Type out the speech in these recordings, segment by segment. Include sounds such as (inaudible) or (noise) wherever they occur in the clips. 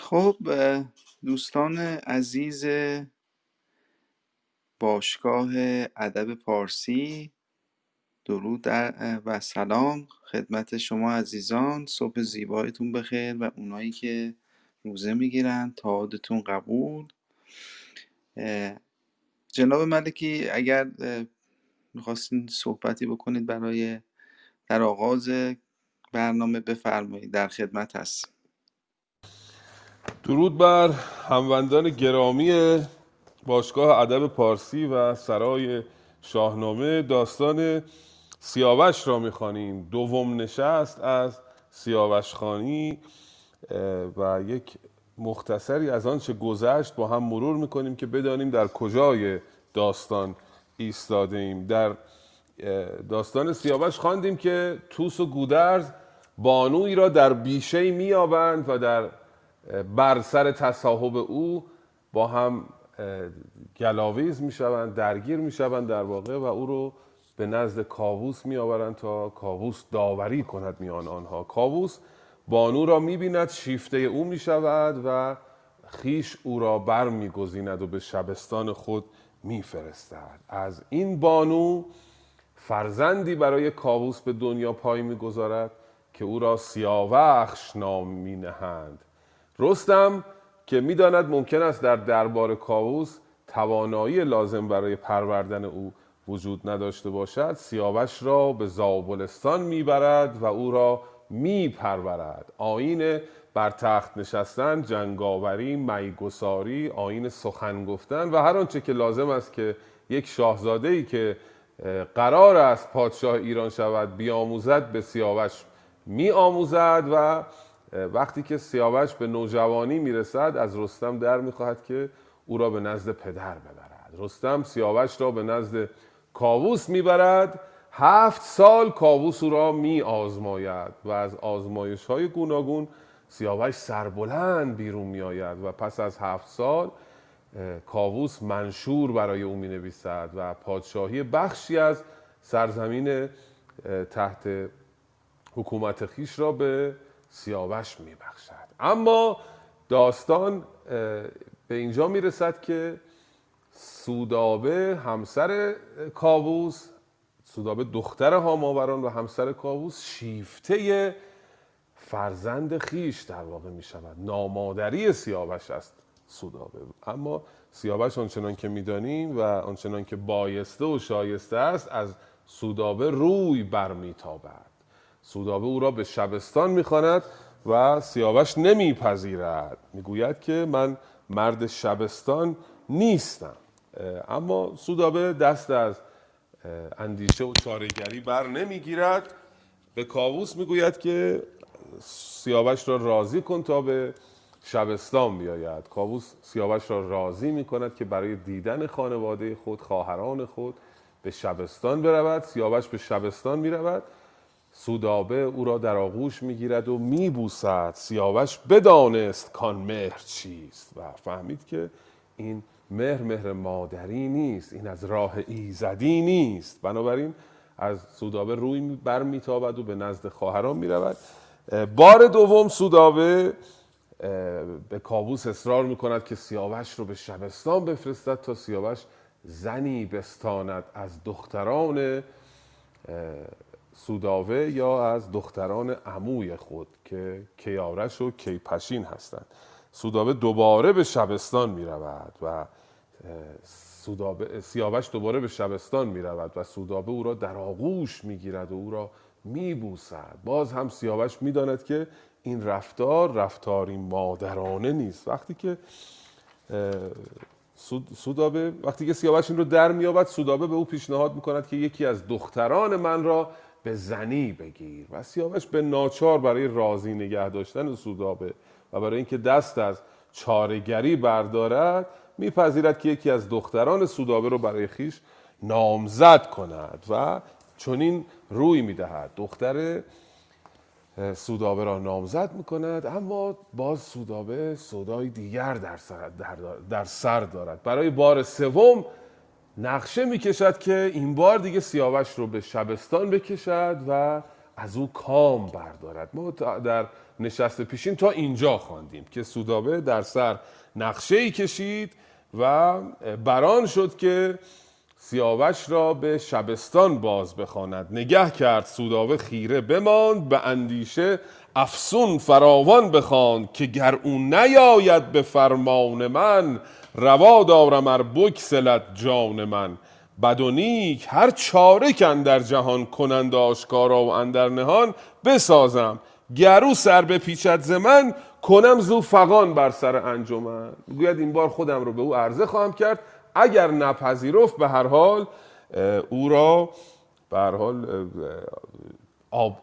خب دوستان عزیز باشگاه ادب پارسی درود در- و سلام. خدمت شما عزیزان صبح زیبایتون بخیر و اونایی که روزه می‌گیرن تعادتون قبول. جناب ملکی اگر می‌خواستین صحبتی بکنید برای در آغاز برنامه بفرمایید در خدمت هست درود بر هموندان گرامی باشگاه ادب پارسی و سرای شاهنامه داستان سیاوش را می‌خوانیم. دوم نشست از سیاوش خانی و یک مختصری از آنچه گذشت با هم مرور می‌کنیم که بدانیم در کجای داستان ایستاده ایم در داستان سیاوش خواندیم که توس و گودرز بانوی را در بیشه مییابند و در بر سر تصاحب او با هم گلاویز می‌شوند درگیر می‌شوند در واقع و او رو به نزد کاووس میآورند تا کاووس داوری کند میان آنها. کاووس بانو را می‌بیند شیفته او می‌شود و خیش او را بر میگزیند و به شبستان خود میفرستد. از این بانو فرزندی برای کاووس به دنیا پای می‌گذارد که او را سیاوخش نام مینهند. رستم که می‌داند ممکن است در دربار کاووس توانایی لازم برای پروردن او وجود نداشته باشد سیاوش را به زابلستان می‌برد و او را میپرورد. آین بر تخت نشستن جنگاوری میگساری آین سخن گفتن و هر آنچه که لازم است که یک شاهزاده ای که قرار است پادشاه ایران شود بیاموزد به سیاوش می آموزد و وقتی که سیاوش به نوجوانی می‌رسد از رستم در می‌خواهد که او را به نزد پدر ببرد. رستم سیاوش را به نزد کاووس می‌برد. هفت سال کاووس او را می آزماید و از آزمایش های گوناگون سیاوش سربلند بیرون می آید و پس از هفت سال کاووس منشور برای او می نویسد و پادشاهی بخشی از سرزمین تحت حکومت خیش را به سیاوش می بخشد اما داستان به اینجا می رسد که سودابه همسر کاووس سودابه دختر هاماوران و همسر کاووس شیفته فرزند خیش در واقع می شود نامادری سیاوش است سودابه. اما سیاوش آنچنان که می‌دانیم و آنچنان که بایسته و شایسته است از سودابه روی برمیتابد. سودابه او را به شبستان می‌خواند و سیاوش نمیپذیرد. می‌گوید که من مرد شبستان نیستم. اما سودابه دست از اندیشه و چارهگری بر نمی‌گیرد. به کاووس می‌گوید که سیاوش را راضی کن تا به شبستان بیاید. کاووس سیاوش را راضی می کند که برای دیدن خانواده خود خواهران خود به شبستان برود. سیاوش به شبستان می رود سودابه او را در آغوش می گیرد و می بوسد سیاوش بدانست کان مهر چیست و فهمید که این مهر مهر مادری نیست این از راه ایزدی نیست. بنابراین از سودابه روی بر میتابد و به نزد خواهران می‌رود. بار دوم سودابه به کاووس اصرار می‌کند که سیاوش رو به شبستان بفرستد تا سیاوش زنی بستاند از دختران سوداوه یا از دختران عموی خود که کیارش و کیپشین هستند. سودابه دوباره به شبستان می رود و سودابه سیاوش دوباره به شبستان می رود و سودابه او را در آغوش می گیرد و او را می بوسد باز هم سیاوش می داند که این رفتار رفتاری مادرانه نیست. وقتی که سودابه وقتی که سیاوش این رو در میابد سودابه به او پیشنهاد می‌کند که یکی از دختران من را به زنی بگیر و سیاوش به ناچار برای راضی نگه داشتن سودابه و برای اینکه دست از چارگری بردارد میپذیرد که یکی از دختران سودابه رو برای خیش نامزد کند و چنین روی می‌دهد. دختر سودابه را نامزد می‌کند اما باز سودابه سودای دیگر در سر دارد. برای بار سوم نقشه می‌کشد که این بار دیگه سیاوش رو به شبستان بکشد و از او کام بردارد. ما در نشست پیشین تا اینجا خواندیم که سودابه در سر نقشه ای کشید و بران شد که سیاوش را به شبستان باز بخواند. نگه کرد سودابه خیره بماند به اندیشه افسون فراوان بخواند که گر او نیاید به فرمان من روا دارم ار بگسلد جان من. بد و نیک هر چاره کن در جهان کنند آشکارا و اندر نهان بسازم. گرو سر به پیچت ز من کنم زو فقان بر سر انجمن. گوید این بار خودم رو به او عرضه خواهم کرد. اگر نپذیرفت به هر حال او را به هر حال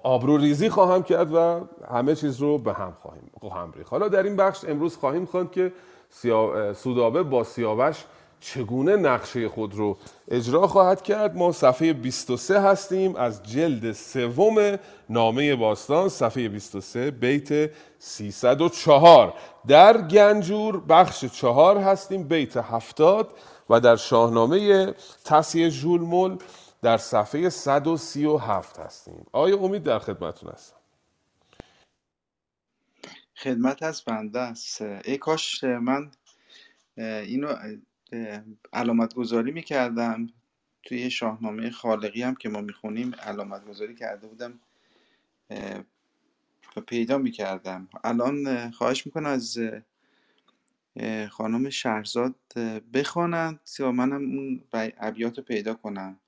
آب، ریزی خواهم کرد و همه چیز رو به هم خواهیم خواهم ریخت. حالا در این بخش امروز خواهیم خواند که سودابه با سیاوش چگونه نقشه خود رو اجرا خواهد کرد؟ ما صفحه 23 هستیم. از جلد سوم نامه باستان صفحه 23 بیت 304 در گنجور بخش چهار هستیم بیت 70 و در شاهنامه تصیه ژولمل در صفحه 137 هستیم. آیا امید در خدمتون هستم؟ خدمت از بنده است. ای کاش من اینو علامت گذاری می‌کردم. توی شاهنامه خالقی هم که ما می‌خونیم علامت گذاری کرده بودم و پیدا می‌کردم. الان خواهش می‌کنم از خانم شهرزاد بخوانند تا منم اون ابیات پیدا کنم.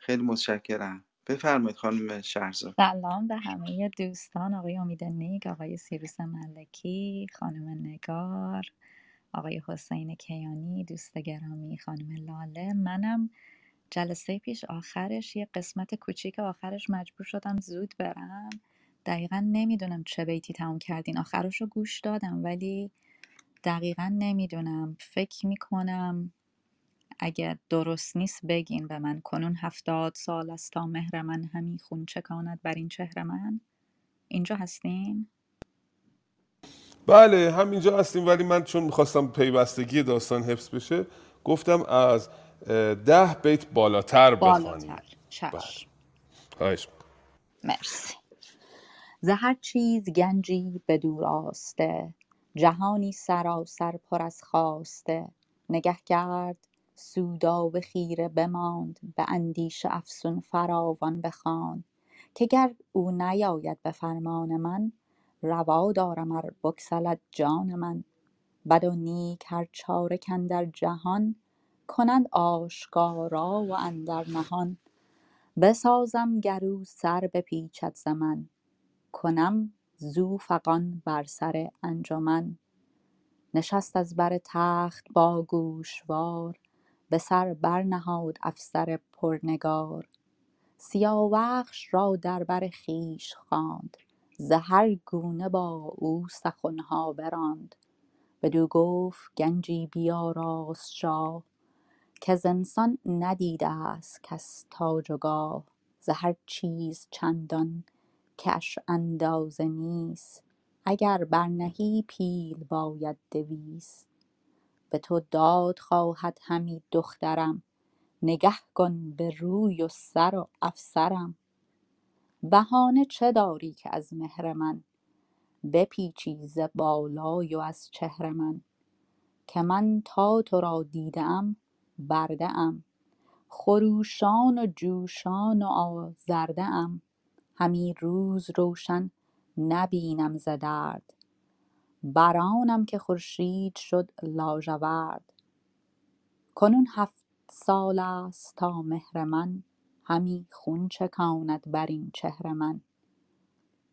خیلی متشکرم. بفرمایید خانم شهرزاد. سلام به همه دوستان. آقای امید نیک آقای سیروس ملکی خانم نگار آقای حسین کیانی دوست گرامی خانم لاله. منم جلسه پیش آخرش یه قسمت کوچیک آخرش مجبور شدم زود برم. دقیقا نمی‌دونم چه بیتی تموم کردین. آخرش رو گوش دادم ولی دقیقا نمی‌دونم. فکر می‌کنم اگر درست نیست بگین به من کنون هفتاد سال است تا مهر من همی خون چکاند بر این چهر من. اینجا هستین؟ بله همینجا هستیم ولی من چون می‌خواستم پیوستگی داستان حفظ بشه گفتم از ده بیت بالاتر بخوانیم. بالاتر. چشم. بله. مرسی. ز هر چیز گنجی به دور آسته جهانی سراسر پر از خواسته نگه کرد سودا و خیره بماند به اندیشه افسون فراوان بخواند. که گر او نیاید به فرمان من روا دارم ار بگسلد جان من. بد و نیک هر چاره کاندر جهان کنند آشکارا و اندر نهان. بسازم گر او سر بپیچد ز من کنم زو فغان بر سر انجمن. نشست از بر تخت با گوشوار به سر برنهاد افسر پرنگار. سیاوخش را در بر خویش خواند ز گونه با او سخنها براند. بدو گفت گنجی بیاراست شاه کز انسان ندیده است کس تاج و گاه. ز هر چیز چندان کش اندازه نیست اگر برنهی پیل باید دویست. به تو داد خواهد همی دخترم. نگه کن به روی و سر و افسرم. بهانه چه داری که از مهر من؟ بپیچی ز بالای و از چهر من. که من تا تو را دیده ام برده ام خروشان و جوشان و آزرده ام همی روز روشن نبینم ز درد. برآنم که خورشید شد لاژورد. کنون هفت سال است تا مهر من همی خون چکاند بر این چهر من.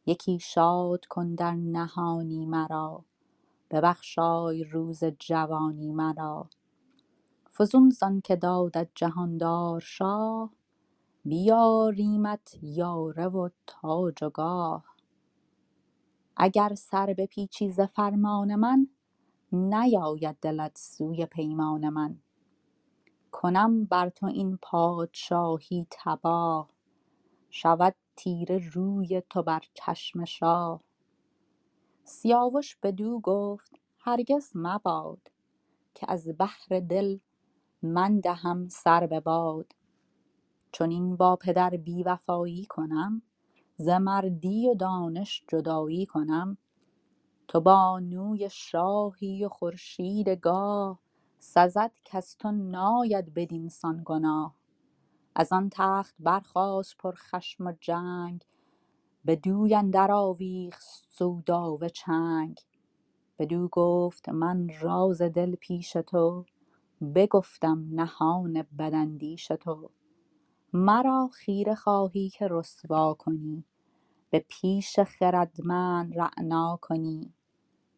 یکی شاد کن در نهانی مرا ببخشای روز جوانی مرا. فزون زانکه دادت جهاندار شاه بیاریمت یاره و تاج و گاه. اگر سر بپیچی ز فرمان من نیاید دلت سوی پیمان من. کنم بر تو این پادشاهی تباه شود تیره روی تو بر چشم شاه. سیاوش بدو گفت هرگز مباد که از بهر دل من دهم سر به باد چنین با پدر بی وفایی کنم ز مردی و دانش جدایی کنم؟ تو بانوی شاهی و خورشید گاه سزد کز تو ناید بدینسان گناه. از آن تخت برخاست پرخشم و جنگ بدوی اندر آویخت سودابه چنگ. بدو گفت من راز دل پیش تو بگفتم نهان بداندیش تو. مرا خیره خواهی که رسوا کنی. به پیش خردمند رعنا کنی.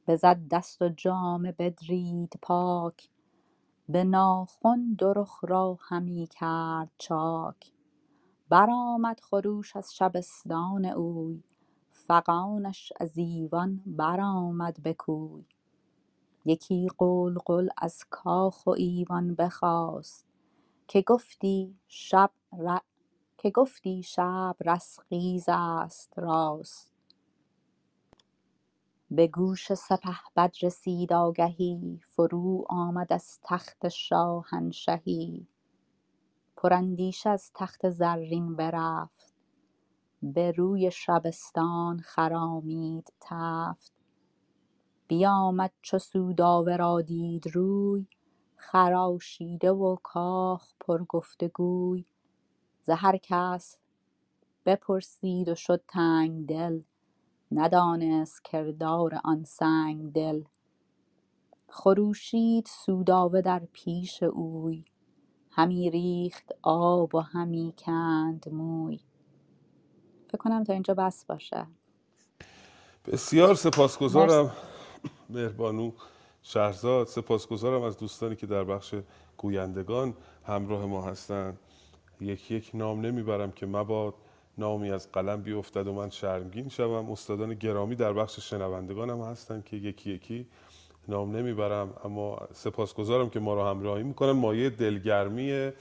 بزد دست و جامه بدرید پاک. به ناخن دو را همی کرد چاک. برآمد خروش از شبستان اوی. فغانش از ایوان برآمد به کوی. یکی غلغل از کاخ و ایوان بخاست. که گفتی شب ر... که گفتی شب رستخیز است راست. به گوش سپهبد رسید آگهی فرو آمد از تخت شاهنشهی. پراندیشه از تخت زرین برفت به روی شبستان خرامید تفت. بیامد چو سودابه را دید روی خراشیده و کاخ پر گفت و گوی ز هر کس بپرسید و شد تنگدل ندانست کردار آن سنگدل. خروشید سودابه در پیش اوی همی ریخت آب و همی کند موی. فکر کنم تا اینجا بس باشه. بسیار سپاسگزارم. مهربانو. شهرزاد سپاسگزارم از دوستانی که در بخش گویندگان همراه ما هستند یک یک نام نمی‌برم که مباد نامی از قلم بیفتد و من شرمگین شوم. استادان گرامی در بخش شنوندگان هم هستن که یکی یکی نام نمی‌برم. اما سپاسگزارم که ما رو همراهی می‌کنن. مایه دلگرمی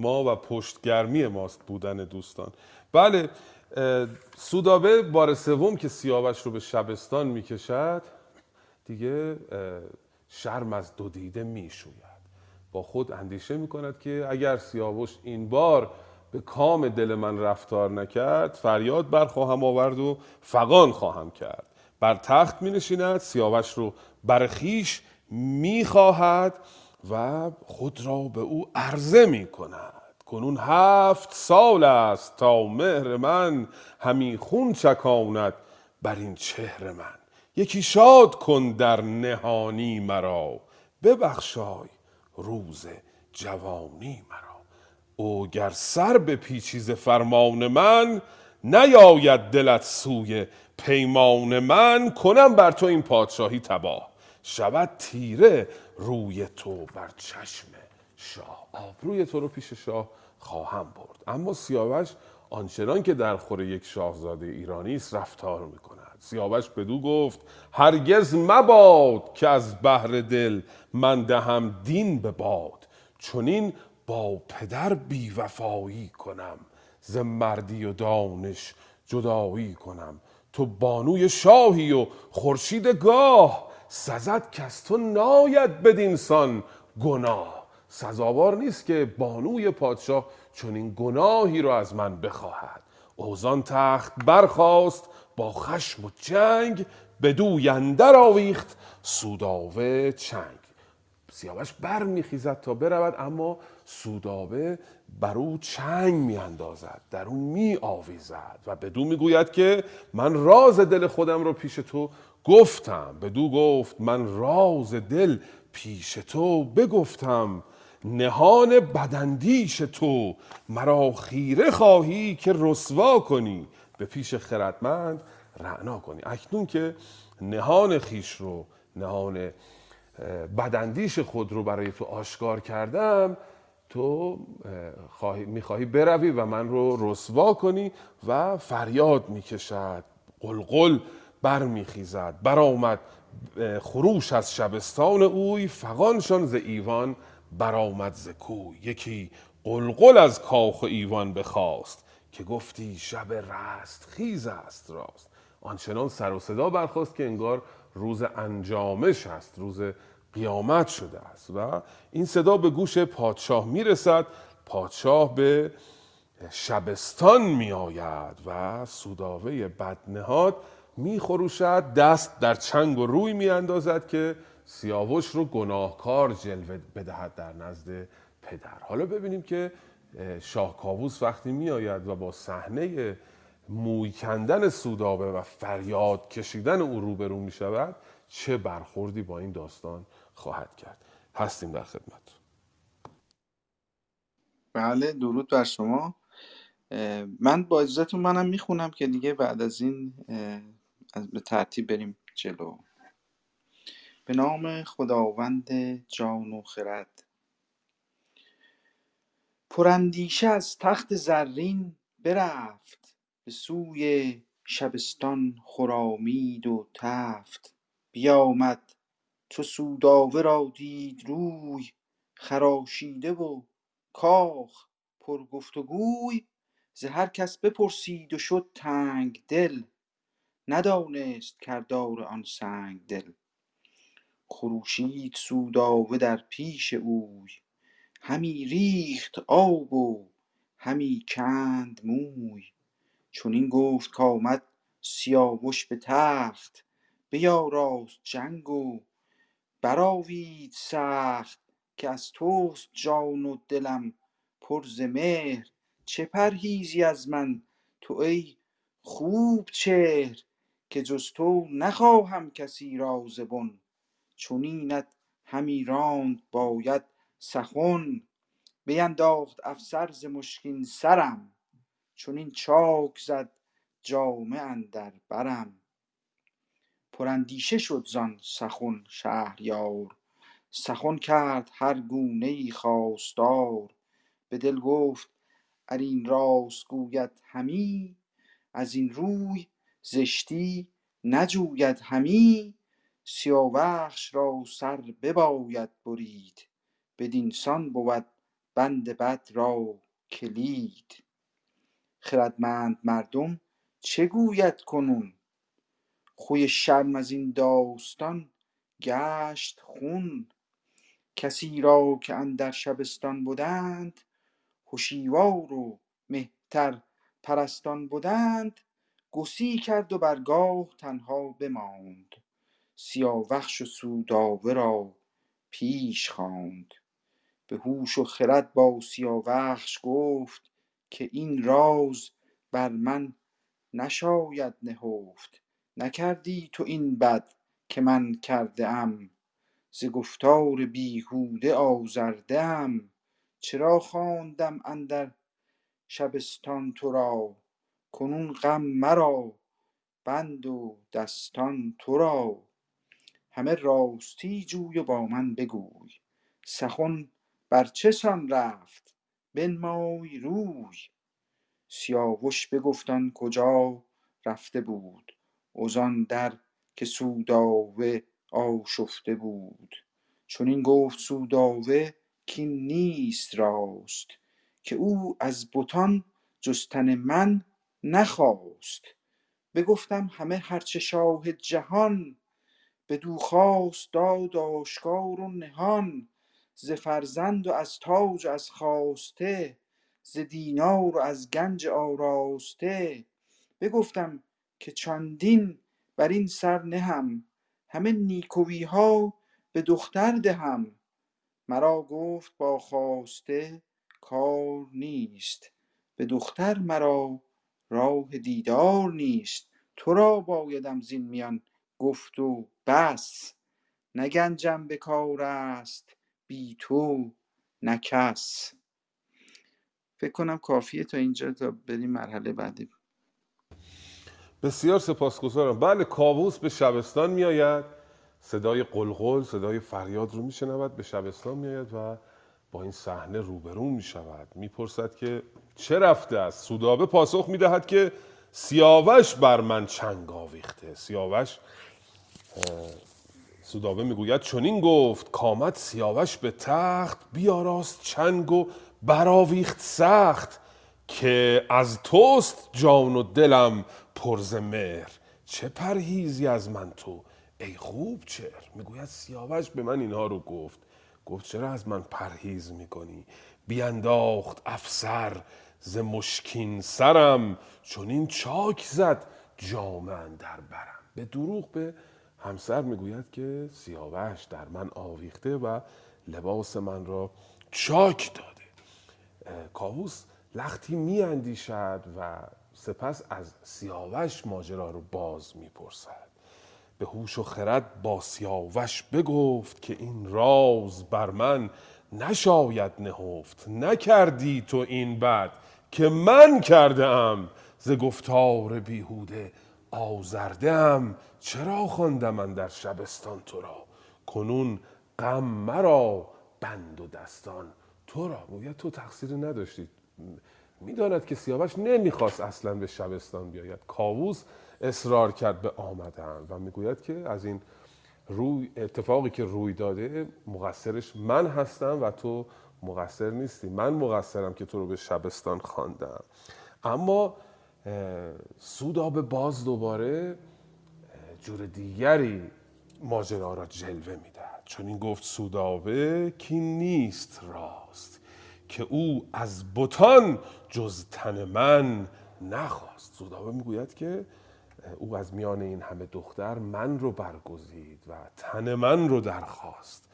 ما و پشتگرمی ماست بودن دوستان. بله سودابه بار سوم که سیاوش رو به شبستان می‌کشد دیگه شرم از دو دیده می‌شوید. با خود اندیشه می‌کند که اگر سیاوش این بار به کام دل من رفتار نکرد فریاد برخواهم آورد و فغان خواهم کرد. بر تخت می نشیند سیاوش رو بر خیش می خواهد و خود را به او عرضه می کند کنون هفت سال است تا مهر من همی خون چکاند بر این چهر من. یکی شاد کن در نهانی مرا. ببخشای روز جوانی مرا. او گر سر به پیچیز فرمان من نیاید دلت سوی پیمان من. کنم بر تو این پادشاهی تباه. شود تیره روی تو بر چشم شاه. آبروی تو رو پیش شاه خواهم برد. اما سیاوش آنچنان که در خور یک شاهزاده ایرانی است رفتار می کند سیاوش بدو گفت هرگز مباد که از بهر دل من دهم دین به باد چونین با پدر بیوفایی کنم ز مردی و دانش جدایی کنم. تو بانوی شاهی و خورشید گاه سزد که از تو ناید بدینسان گناه. سزاوار نیست که بانوی پادشاه چنین گناهی رو از من بخواهد. اوزان تخت برخاست با خشم و جنگ بدوی اندر آویخت سوداوه چنگ. سیاوش بر میخیزد تا برود اما سودابه بر او چنگ میاندازد در او می آویزد و بدو می‌گوید که من راز دل خودم رو پیش تو گفتم. بدو گفت من راز دل پیش تو بگفتم. نهان بدندیش تو مرا خیره خواهی که رسوا کنی. به پیش خردمند رعنا کنی. اکنون که نهان خیش رو نهان بدندیش خود رو برای تو آشکار کردم تو خواهی می‌خواهی بروی و من رو رسوا کنی و فریاد می‌کشد. قلقل برمیخیزد. برآمد خروش از شبستان اوی فغانشان ز ایوان برآمد ز کوی. یکی قلقل از کاخ ایوان بخواست. که گفتی شب رست خیز است راست. آنچنان سر و صدا برخواست که انگار روز انجامش است روز قیامت شده است. و این صدا به گوش پادشاه می‌رسد پادشاه به شبستان می آید و سوداوه بدنهاد می خروشد دست در چنگ و روی می اندازد که سیاوش رو گناهکار جلوه بدهد در نزد پدر. حالا ببینیم که شاه کاووس وقتی می آید و با صحنه موی کندن سودابه و فریاد کشیدن او روبرو می شود چه برخوردی با این داستان خواهد کرد. هستیم در خدمت. بله درود بر شما. من با اجازهتون منم می‌خونم که دیگه بعد از این به ترتیب بریم جلو. به نام خداوند جان و خرد. پراندیشه از تخت زرین برفت به سوی شبستان خرامید و تفت. بیامد چو سودابه را دید روی خراشیده و کاخ پر گفت و گوی. ز هر کس بپرسید و شد تنگ دل ندانست کردار آن سنگ دل خروشید سودابه در پیش اوی همی ریخت آب و همی کند موی. چنین گفت کآمد سیاوش به تخت بیاراست جنگ و برآوید سخت که از توست جان و دلم پر ز مهر. چه پرهیزی از من تو ای خوب چهر که جز تو نخواهم کسی را ز بن چنینت همی راند باید سخن بینداخت افسر ز مشکین سرم چنین چاک زد جامه اندر برم. پراندیشه شد زان سخن شهریار سخن کرد هر گونه ای خواستار. به دل گفت ار این راست گوید همی از این روی زشتی نجوید همی. سیاوخش را سر بباید برید بدین سان بود بند بد را کلید. خردمند مردم چه گوید کنون؟ خوی شرم از این داستان گشت خون. کسی را که اندر شبستان بدند هشیوار و مهتر پرستان بدند گسی کرد و بر گاه تنها بماند. سیاوخش و سودابه را پیش خواند. به هوش و خرد با سیاوخش گفت که این راز بر من نشاید نهفت. نکردی تو این بد که من کرده ام. ز گفتار بیهوده آزرده ام. چرا خواندم اندر شبستان تو را؟ کنون غم مرا. بند و دستان تو را. همه راستی جوی و با من بگوی. سخن بر چه سان رفت بنمای روی. سیاوش بگفت آن کجا رفته بود وزان در که سودابه آشفته بود. چنین گفت سودابه کین نیست راست که او از بتان جستن من نخواست. بگفتم همه هرچه شاه جهان بدو خواست داد آشکار و نهان. ز فرزند و از تاج و از خواسته ز دینار و از گنج آراسته. بگفتم که چندین بر این سر نهم همه نیکویها به دختر دهم. مرا گفت با خواسته کار نیست به دختر مرا راه دیدار نیست. تو را بایدم زین میان گفت و بس. نه گنجم به کار است بی تو نه کس. فکر کنم کافیه تا اینجا تا بریم مرحله بعدی. بسیار سپاسگزارم. بله کاووس به شبستان میآید. صدای قلقل صدای فریاد رو میشنود به شبستان میآید و با این صحنه روبرو می شود می‌پرسد که چه رفته است؟ سودابه پاسخ می‌دهد که سیاوش بر من چنگ آویخته. سیاوش سودابه می‌گوید چنین گفت کامد سیاوش به تخت بیاراست چنگ و براویخت سخت که از توست جان و دلم پرز مهر. چه پرهیزی از من تو ای خوب چهر؟ می‌گوید سیاوش به من اینها رو گفت. گفت چرا از من پرهیز می‌کنی؟ بیانداخت افسر ز مشکین سرم چون این چاک زد جامن در برم. به دروغ به همسر می‌گوید که سیاوش در من آویخته و لباس من را چاک داده. کاووس لختی میاندیشد و سپس از سیاوش ماجرا رو باز می‌پرسد. به هوش و خرد با سیاوش بگفت که این راز بر من نشاید نهفت. نکردی تو این بد که من کرده ز گفتار بیهوده آزرده ام چرا خواندم من در شبستان تو را؟ کنون غم مرا بند و دستان تو را. میگه تو تقصیری نداشتی می‌داند که سیاوش نمی‌خواست اصلا به شبستان بیاید. کاووس اصرار کرد به آمدن و می‌گوید که از این روی اتفاقی که روی داده مقصرش من هستم و تو مقصر نیستی. من مقصرم که تو رو به شبستان خواندم. اما سودابه باز دوباره جور دیگری ماجرا را جلوه می‌دهد. چون این گفت سودابه کی نیست راست که او از بتان جز تن من نخواست. سودابه می‌گوید که او از میان این همه دختر من رو برگزید و تن من رو درخواست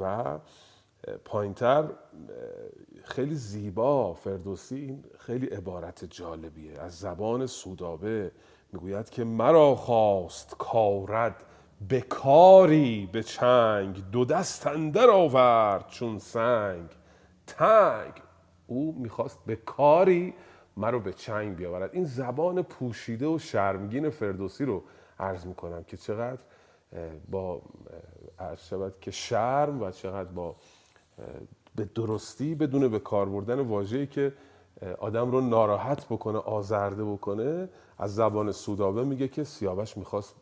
و پایینتر خیلی زیبا فردوسی این خیلی عبارت جالبیه. از زبان سودابه می‌گوید که مرا خواست کارد به کاری به چنگ دو دست اندر آورد چون سنگ. تنگ او می‌خواست به کاری مرا به چنگ بیاورد. این زبان پوشیده و شرمگین فردوسی رو عرض می‌کنم که چقدر با عرض شود که شرم و چقدر با به درستی بدون به کار بردن واژه‌ای که آدم رو ناراحت بکنه آزرده بکنه از زبان سودابه میگه که سیاوش می‌خواست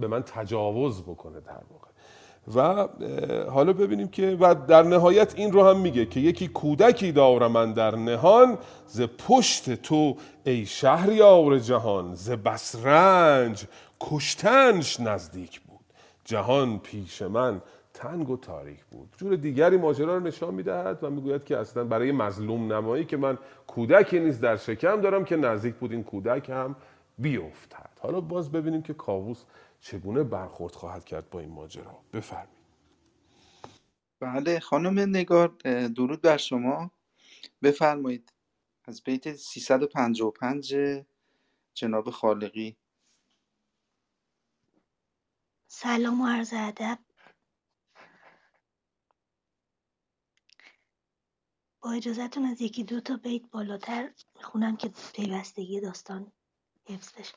به من تجاوز بکنه در واقع. و حالا ببینیم که و در نهایت این رو هم میگه که یکی کودکی دارم من در نهان ز پشت تو ای شهریار جهان ز بسرنج کشتنش نزدیک بود. جهان پیش من تنگ و تاریک بود. جور دیگری ماجرا رو نشان می‌دهد و می‌گوید که اصلا برای مظلوم نمایی که من کودکی نیز در شکم دارم که نزدیک بود این کودک هم بیفتد. حالا باز ببینیم که کاووس چگونه برخورد خواهد کرد با این ماجرا. بفرمایید. بله خانم نگار درود بر شما. بفرمایید از بیت 355 جناب خالقی. سلام و عرض ادب. با اجازهتون از یکی دو تا بیت بالاتر می‌خونم که پیوستگی داستان حفظ بشه.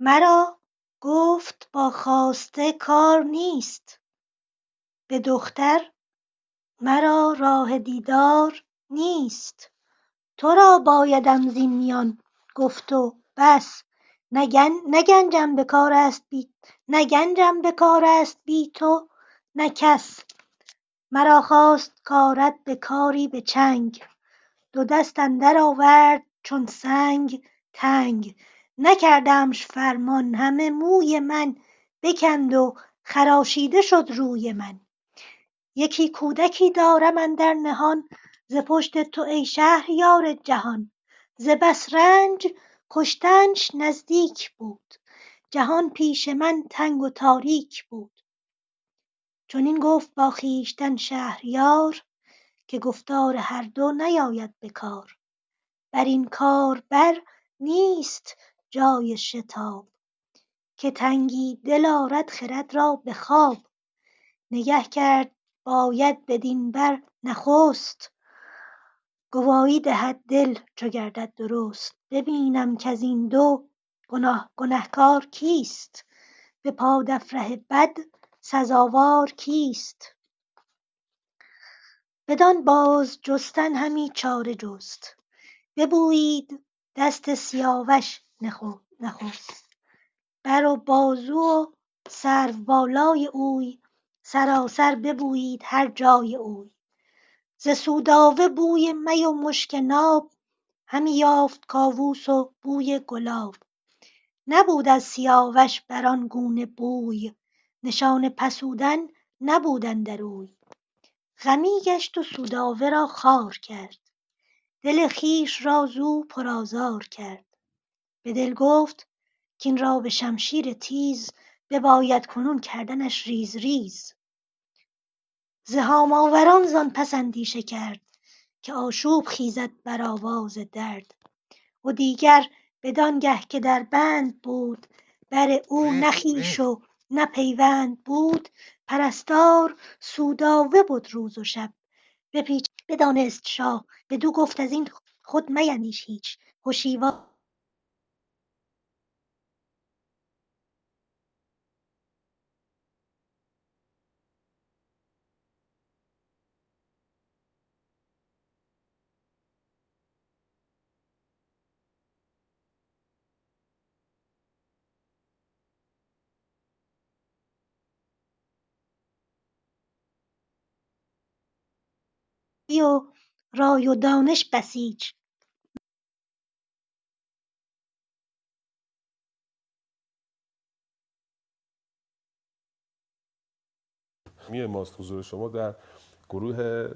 مرا گفت با خواسته کار نیست. به دختر مرا راه دیدار نیست. تو را بایدم زین میان گفت و بس. نه گنجم به کار است بی نه گنجم به کار است بی تو نه کس. مرا خواست کارد به کاری به چنگ. دو دست اندر آورد چون سنگ تنگ. نکردمش فرمان همه موی من بکند و خراشیده شد روی من. یکی کودکی دارم اندر نهان ز پشت تو ای شهریار جهان. ز بس رنج کشتنش نزدیک بود. جهان پیش من تنگ و تاریک بود. چنین گفت با خویشتن شهریار که گفتار هر دو نیاید به کار. بر این کاربر نیست جای شتاب که تنگی دل آرد خرد را به خواب. نگه کرد باید بدین بر نخست گواهی دهد دل چو گردد درست. ببینم کزین دو گنهکار کیست؟ به پادفره بد سزاوار کیست؟ بدان بازجستن همی چاره جست. ببویید دست سیاوش نخست. بر و بازو و سروبالای اوی سراسر ببویید هر جای اوی. ز سودابه بوی می و مشک ناب همی یافت کاووس و بوی گلاب. نبود از سیاوش بران گونه بوی. نشان پسودن نبود اندر اوی. غمی گشت و سودابه را خوار کرد. دل خویش را زو پرآزار کرد. به دل گفت کاین را به شمشیر تیز بباید کنون کردنش ریز ریز. زهام آوران زان پس اندیشه کرد که آشوب خیزد بر آواز درد. و دیگر بدانگه که در بند بود بر او نه خویش و نه پیوند بود پرستار سودابه بد روز و شب. بپیچید بدانست شاه بدو گفت ازین خود میندیش هیچ. هشیوار و رای و دانش بسیج. می ماست حضور شما در گروه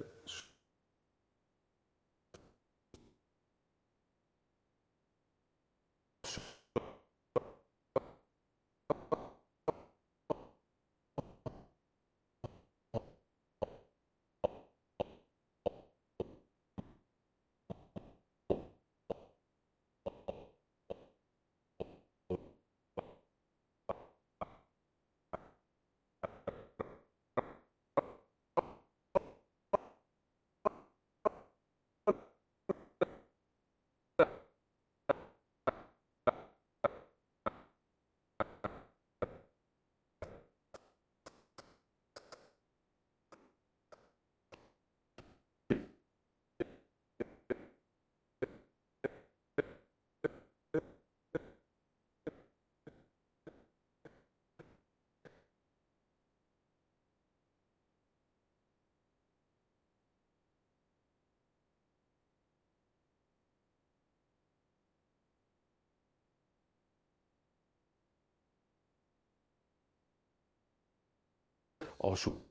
آشوب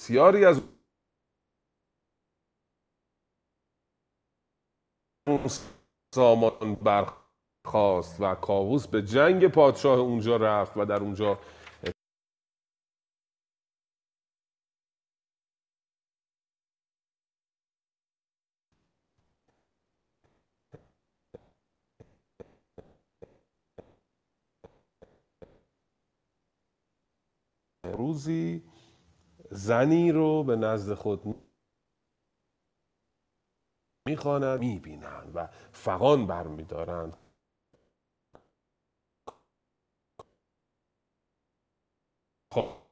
بسیاری از سامان برخاست و کاووس به جنگ پادشاه اونجا رفت و در اونجا روزی زنی رو به نزد خود می‌خواند می‌بینند و فغان برمیدارند خب.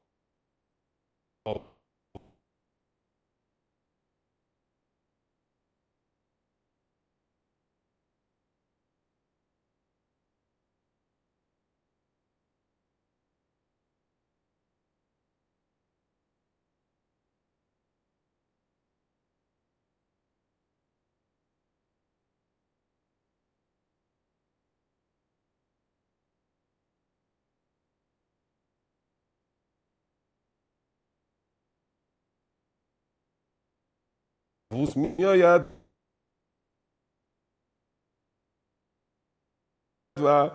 کاووس میآید و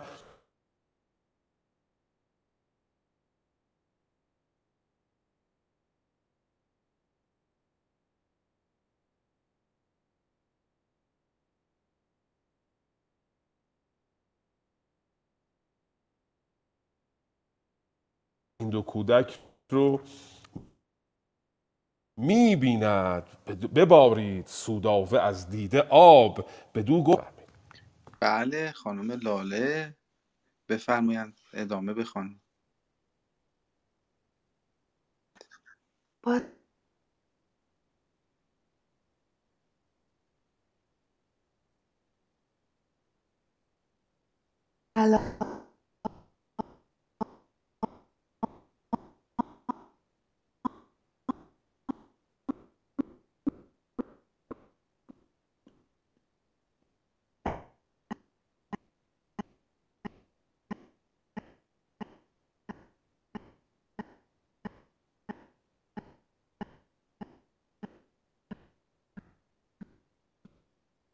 این دو کودک رو می بیند ببارید سوداوه از دیده آب. به دو گفت بله خانم لاله. بفرمایند ادامه بخوانید. باز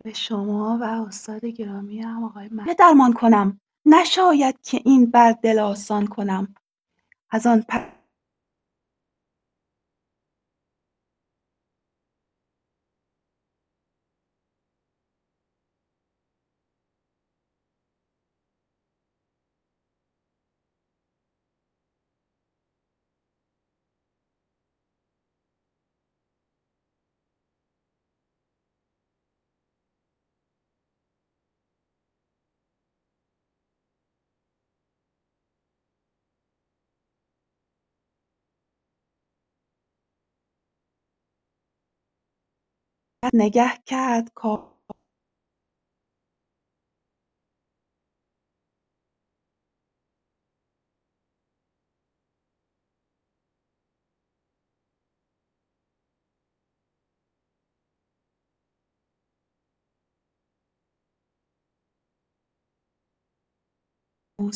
به شما و استاد گرامی هم آقای من درمان کنم. نشاید که این بر دل آسان کنم. از آن نگه کرد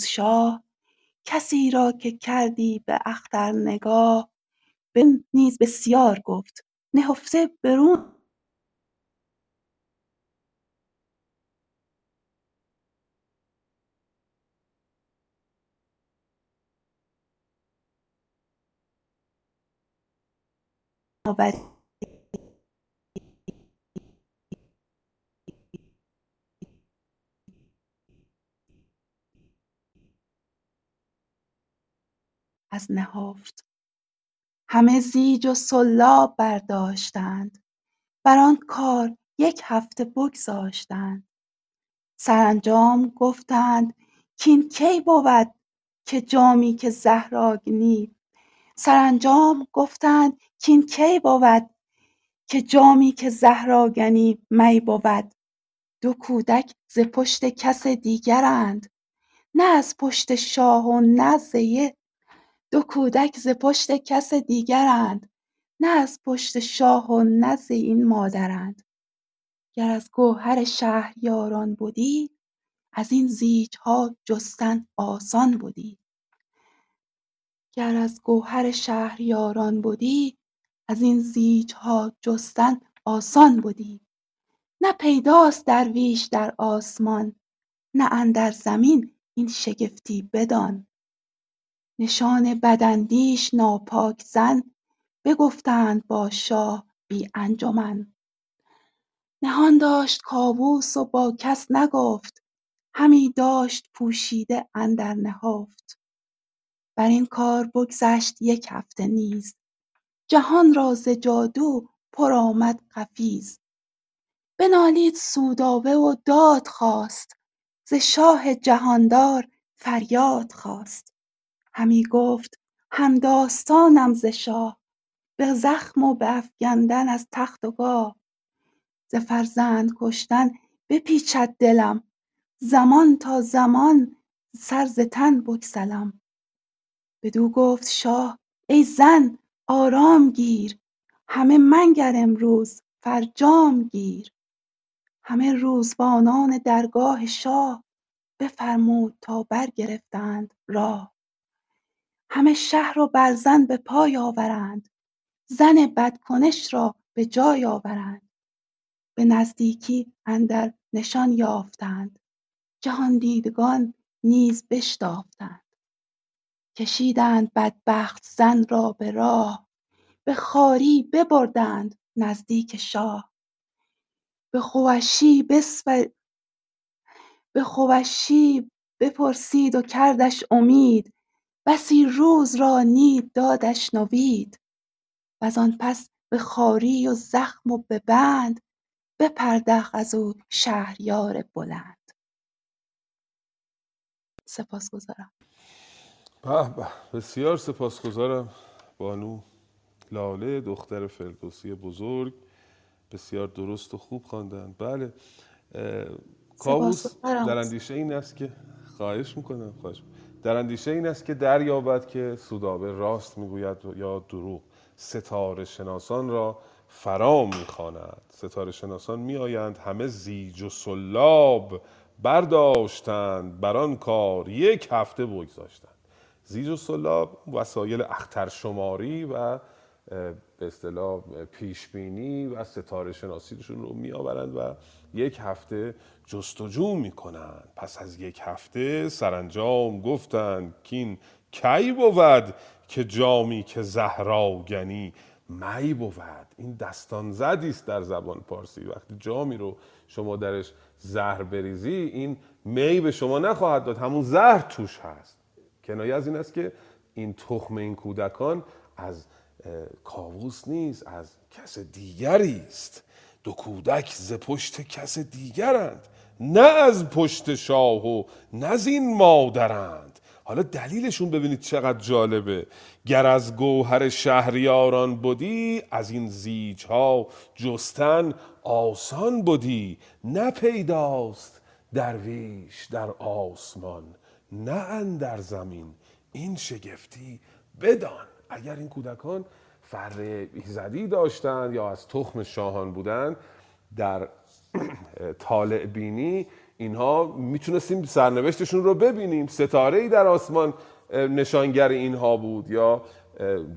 شاه کسی را که کردی به اختر نگاه نیز بسیار گفت نهفته برون از نهفت. همه زیج و سلاب برداشتند. بر آن کار یک هفته بگذاشتند. سرانجام گفتند کین کی بود که جامی که زهرآگنی سرانجام گفتند کین کی بود که جامی که زهرآگنی می بود؟ دو کودک ز پشت کس دیگرند نه از پشت شاه و نه ز دو کودک ز پشت کس دیگرند نه از پشت شاه و نه این مادرند. گر از گوهر شهریاران بدی از این زیجها جستن آسان بدی گر از گوهر شهریاران بدی از این زیجها جستن آسان بدی نه پیداست درویش در آسمان نه اندر زمین این شگفتی بدان. نشان بداندیش ناپاک زن بگفتند با شاه بی انجمن. نهان داشت کاووس و با کس نگفت همی داشت پوشیده اندر نهفت. بر این کار بگذشت یک هفته نیز. جهان را ز جادو پر آمد قفیز. بنالید سودابه و داد خواست ز شاه جهاندار فریاد خواست. همی گفت همداستانم ز شاه به زخم و به افگندن از تخت و گاه. ز فرزند کشتن بپیچد دلم زمان تا زمان سر ز تن بگسلم. بدو گفت شاه ای زن آرام گیر. همه منگر امروز فرجام گیر. همه روزبانان درگاه شاه بفرمود تا برگرفتند راه. همه شهر و برزن به پای آورند. زن بدکنش را به جای آورند. به نزدیکی اندر نشان یافتند. جهاندیدگان نیز بشتافتند. کشیدند بدبخت زن را به راه به خواری ببردند نزدیک شاه. به خوشی بپرسید و کردش امید بسی روز را نید دادش نوید. وزان پس به خواری و زخم و به بند بپردخت ازو شهریار بلند. سپاسگزارم. به به. بسیار سپاسگزارم بانو لاله دختر فردوسی بزرگ. بسیار درست و خوب خواندن بله کاووس در اندیشه این است که خواهش می‌کنم خواهش. در اندیشه این است که دریابد که سودابه راست می‌گوید یا دروغ. ستاره شناسان را فرا می‌خواند. ستاره شناسان میآیند همه زیج و سلاب برداشتند بر آن کار یک هفته بگذاشتند. زیج و سلاب وسایل اخترشماری و به اصطلاح پیش بینی و ستاره شناسیشون رو میآورند و یک هفته جستجو می‌کنند. پس از یک هفته سرانجام گفتند که این کی بود که جامی که زهراگنی می بود؟ این دستان زدی است در زبان پارسی. وقتی جامی رو شما درش زهر بریزی این می به شما نخواهد داد. همون زهر توش هست. کنایه از این است که این تخم این کودکان از کاووس نیست از کس دیگری است. دو کودک ز پشت کس دیگرند نه از پشت شاه و نه از این مادرند. حالا دلیلشون ببینید چقدر جالبه. گر از گوهر شهریاران بودی از این زیج ها جستن آسان بودی نه پیداست درویش در آسمان. نه اندر زمین. این شگفتی بدان. اگر این کودکان فر ایزدی داشتند یا از تخم شاهان بودند در (clears throat) طالع بینی اینها می‌تونستیم سرنوشتشون رو ببینیم. ستاره ای در آسمان نشانگر اینها بود یا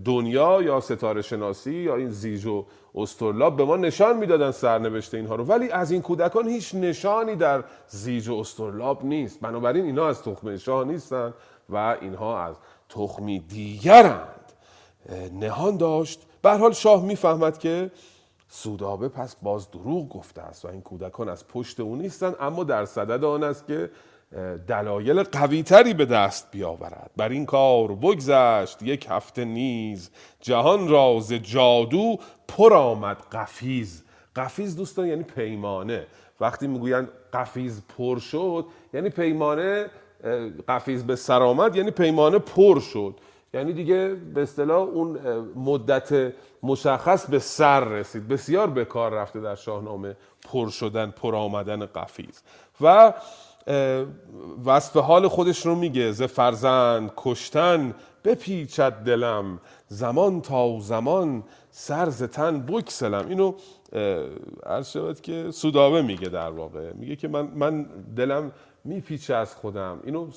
دنیا یا ستاره شناسی یا این زیج و استرلاب به ما نشان می‌دادن سرنوشت اینها رو. ولی از این کودکان هیچ نشانی در زیج استرلاب نیست. بنابراین اینها از تخم شاه نیستند و اینها از تخمی دیگرند. نهان داشت. به حال شاه می‌فهمد که سودابه پس باز دروغ گفته است و این کودکان از پشت او نیستند اما در صدد آن است که دلایل قویتری به دست بیاورد. بر این کار بگذشت یک هفته نیز. جهان راز جادو پر آمد قفیز. قفیز دوستان یعنی پیمانه. وقتی می‌گویند قفیز پر شد یعنی پیمانه قفیز به سر آمد یعنی پیمانه پر شد. یعنی دیگه به اصطلاح اون مدت مشخص به سر رسید. بسیار به کار رفته در شاهنامه پر شدن پر آمدن قفیز. و وصف حال خودش رو میگه. ز فرزند کشتن بپیچد دلم. زمان تا زمان سر ز تن بکسلم اینو عرض شود که سودابه میگه در واقع. میگه که من, من دلم میپیچه از خودم. اینو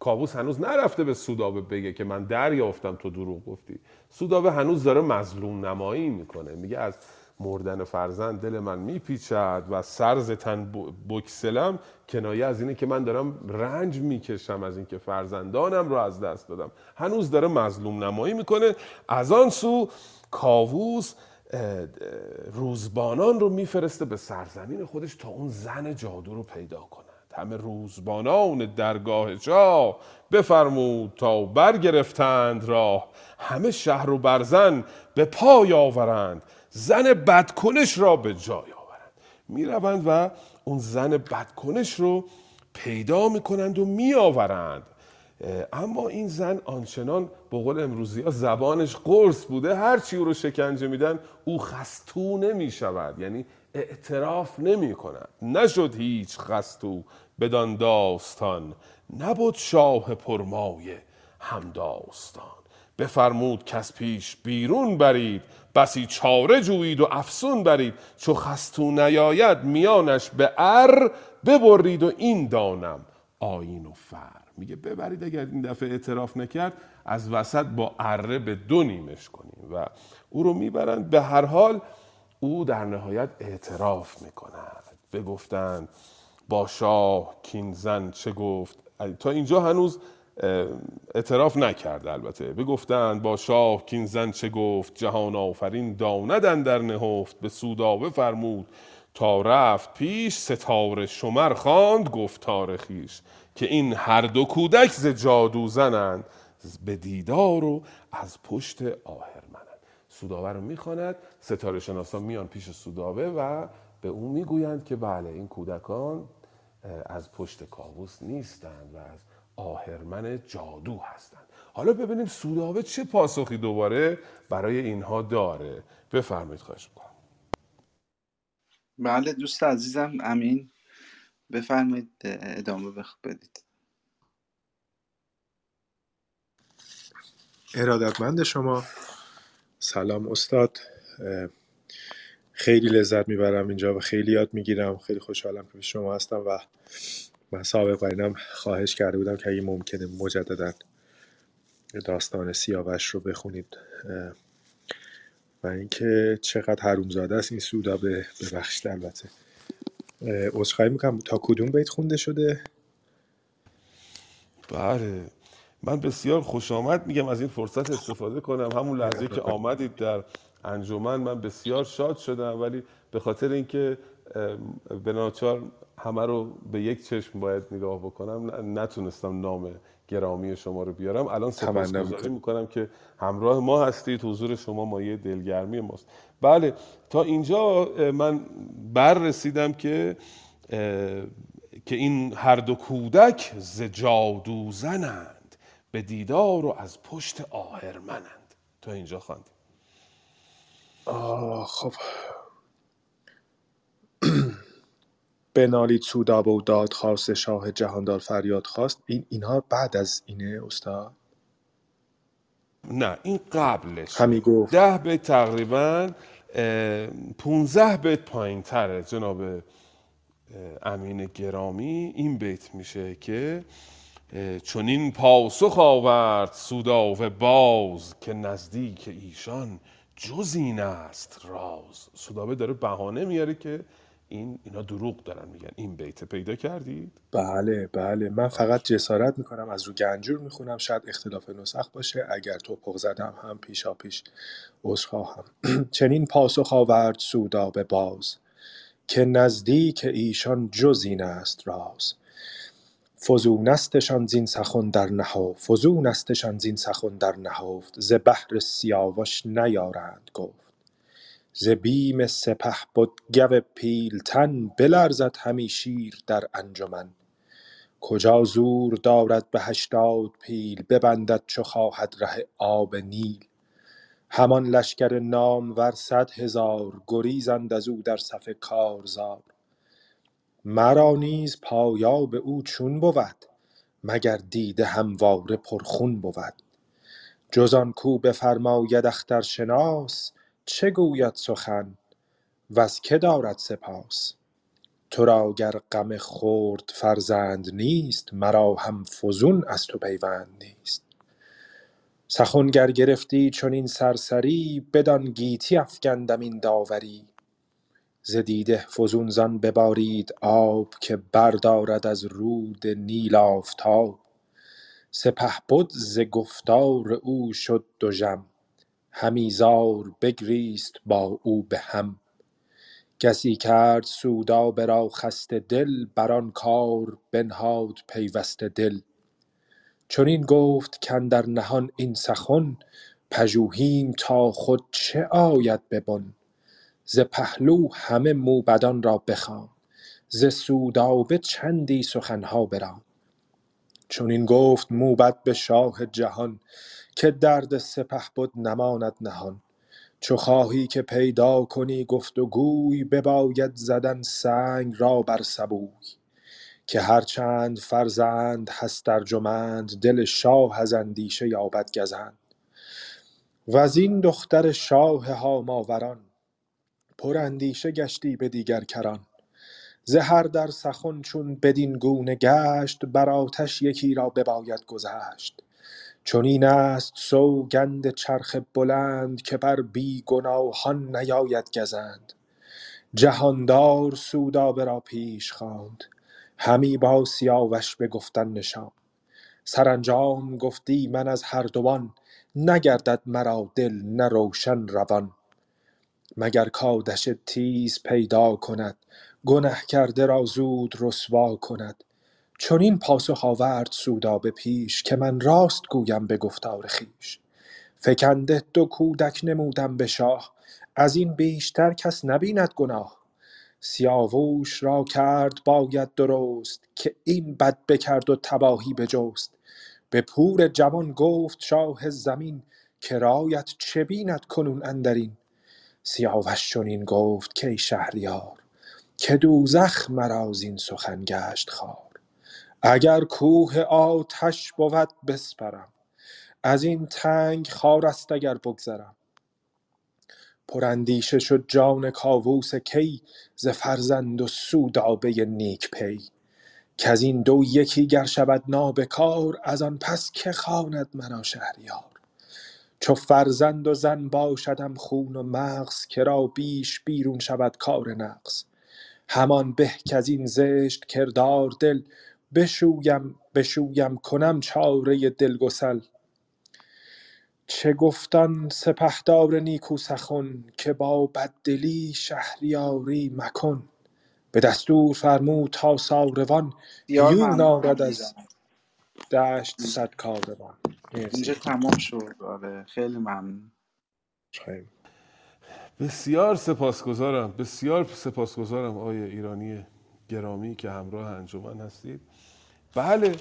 کابوس هنوز نرفته به سودابه بگه که من دریافتم تو دروغ گفتی. سودابه هنوز داره مظلوم نمایی می‌کنه. میگه از مردن فرزند دل من میپیچد و سرز تن بکسلم کنایه از اینه که من دارم رنج می‌کشم از اینکه فرزندانم رو از دست دادم. هنوز داره مظلوم نمایی می‌کنه. از آن سو کاووس روزبانان رو میفرسته به سرزمین خودش تا اون زن جادو رو پیدا کنند همه روزبانان درگاه شاه بفرمود تا برگرفتند راه. همه شهر و برزن به پای آورند. زن بدکنش را به جای آورند. می‌روند و اون زن بدکنش رو پیدا می‌کنند و میآورند. اما این زن آنچنان به قول امروزی ها زبانش قرص بوده هر چی او رو شکنجه میدن او خستو نمی شود یعنی اعتراف نمی کند نشد هیچ خستو بدان داستان. نبود شاه پرمایه هم داستان. بفرمود کس پیش بیرون برید بسی چاره جویید و افسون برید. چو خستو نیاید میانش به ار ببرید و این دانم آین و فر. میگه ببرید اگر این دفعه اعتراف نکرد از وسط با اره به دو نیمش کنیم. و او رو می‌برند. به هر حال او در نهایت اعتراف می‌کند. بگفتند با شاه کین زن چه گفت؟ تا اینجا هنوز اعتراف نکرد البته. بگفتند با شاه کین زن چه گفت؟ جهان آفرین داندن در نهفت. به سودابه فرمود تا رفت پیش ستاره شمر خواند گفت تارخیش که این هر دو کودک ز جادو زنند. به دیدار و از پشت آهرمنند. سودابه رو می‌خواند. ستاره شناسان میان پیش سودابه و به او می‌گویند که بله این کودکان از پشت کاووس نیستند و از آهرمن جادو هستند. حالا ببینیم سوداوه چه پاسخی دوباره برای اینها داره. بفرمایید خواهش می‌کنم. بله دوست عزیزم امین بفرمایید ادامه بخ بدید. ارادتمند شما. سلام استاد. خیلی لذت می‌برم اینجا و خیلی یاد می‌گیرم. خیلی خوشحالم که شما هستم و من سابق اینم خواهش کرده بودم که اگه ممکنه مجددا داستان سیاوش رو بخونید. و اینکه چقدر حرومزاده است این سودا به ببخشید البته. اه، عذرخواهی می‌کنم. تا کدوم بیت خونده شده؟ بله. من بسیار خوش آمد. میگم از این فرصت استفاده کنم. همون لحظه که آمدید در انجمن من بسیار شاد شدم. ولی به خاطر اینکه به ناچار همه رو به یک چشم باید نگاه بکنم. نتونستم نام گرامی شما رو بیارم. الان سپاسگزاری می‌کنم که همراه ما هستید. حضور شما مایه دلگرمی ماست. بله تا اینجا من بر رسیدم که که این هر دو کودک ز جادو زنند به دیدار و از پشت آهرمنند. تا اینجا خواندیم. آه خب. بنالید سودابه و داد خواست شاه جهاندار فریاد خواست. این اینها بعد از اینه استاد؟ نه این قبلشه همی گفت. ده بیت تقریبا اه، پونزده بیت پایین تره جناب امین گرامی. این بیت میشه که اه، چنین پاسخ آورد سوداوه باز که نزدیک ایشان جز این است راز. سوداوه داره بهانه میاره که این اینا دروغ دارن میگن. این بیت پیدا کردید؟ بله بله. من فقط جسارت می‌کنم از رو گنجور می‌خونم. شاید اختلاف نسخ باشه. اگر توپق زدم هم پیشا پیش عذرخواهم (clears throat) چنین پاسخ آورد سودابه باز که نزدیک ایشان جز این است راز. فزون استشان زین سخن در نهفت فزون استشان زین سخن در نهفت. ز بهر سیاوش نیارند گفت. ز بیم سپهبد گو پیلتن بلرزد همی شیر در انجمن. کجا زور دارد به هشتاد پیل ببندد چو خواهد ره آب نیل. همان لشکر نامور صد هزار گریزند از او در صف کارزار. مرا نیز پایاب او چون بود مگر دیده همواره پرخون بود. جز آن کو بفرماید اخترشناس چه گوید سخن وز که دارد سپاس؟ تو را گر غم خرد فرزند نیست مرا هم فزون از تو پیوند نیست. سخن گر گرفتی چنین سرسری بدان گیتی افگندم این داوری. ز دیده فزون زان ببارید آب که بردارد از رود نیل آفتاب. سپهبد ز گفتار او شد دژم. همی زار بگریست با او به هم. کسی کرد سودابه را خسته دل بر آن کار بنهاد پیوسته دل. چنین گفت کاندر نهان این سخن پژوهیم تا خود چه آید به بن؟ ز پهلو همه موبدان را بخواند ز سودابه چندی سخن ها براند چنین گفت موبد به شاه جهان که درد سپهبد نماند نهان. چو خواهی که پیدا کنی گفت و گوی بباید زدن سنگ را بر سبوی. که هرچند فرزند هست ارجمند دل شاه از اندیشه یابد گزند. وزین دختر شاه هاماوران پر اندیشه گشتی به دیگر کران. ز هر در سخن چون بدین گونه گشت بر آتش یکی را بباید گذشت. چنین است سوگند چرخ بلند که بر بی گناهان نیاید گزند. جهاندار سودابه را پیش خواند. همی با سیاوش بگفتن نشاند. سرانجام گفتی من از هر دوان نگردد مرا دل نه روشن روان. مگر کآتش تیز پیدا کند گنه کرده را زود رسوا کند. چنین پاسخ آورد سودابه پیش که من راست گویم به گفتار خویش. فکنده دو کودک نمودم به شاه از این بیشتر کس نبیند گناه. سیاووش را کرد باید درست که این بد بکرد و تباهی بجست. به پور جوان گفت شاه زمین که رایت چه بیند کنون اندرین. سیاوش چنین گفت کای شهریار که دوزخ مرا زین سخن گشت خوار اگر کوه آتش بود بسپرم از این تنگ خار است اگر بگذرم. پراندیشه شد جان کاووس کی ز فرزند و سودابه نیک پی. کز این دو یکی گر شود نابکار از آن پس که خواند مرا شهریار. چو فرزند و زن باشدم خون و مغز کرا بیش بیرون شود کار نغز همان به کز این زشت کردار دل بشویم بشویم کنم چاره دلگسل. چه گفت آن سپهدار نیکو سخن که با بددلی شهریاری مکن؟ به دستور فرمود تا ساروان یون آرد از. دشت صد کاروان. اینجا تمام شد. آره خیلی ممنون. خیلی. بسیار سپاسگزارم بسیار سپاسگزارم آقای ایرانی گرامی که همراه انجمن هستید. بله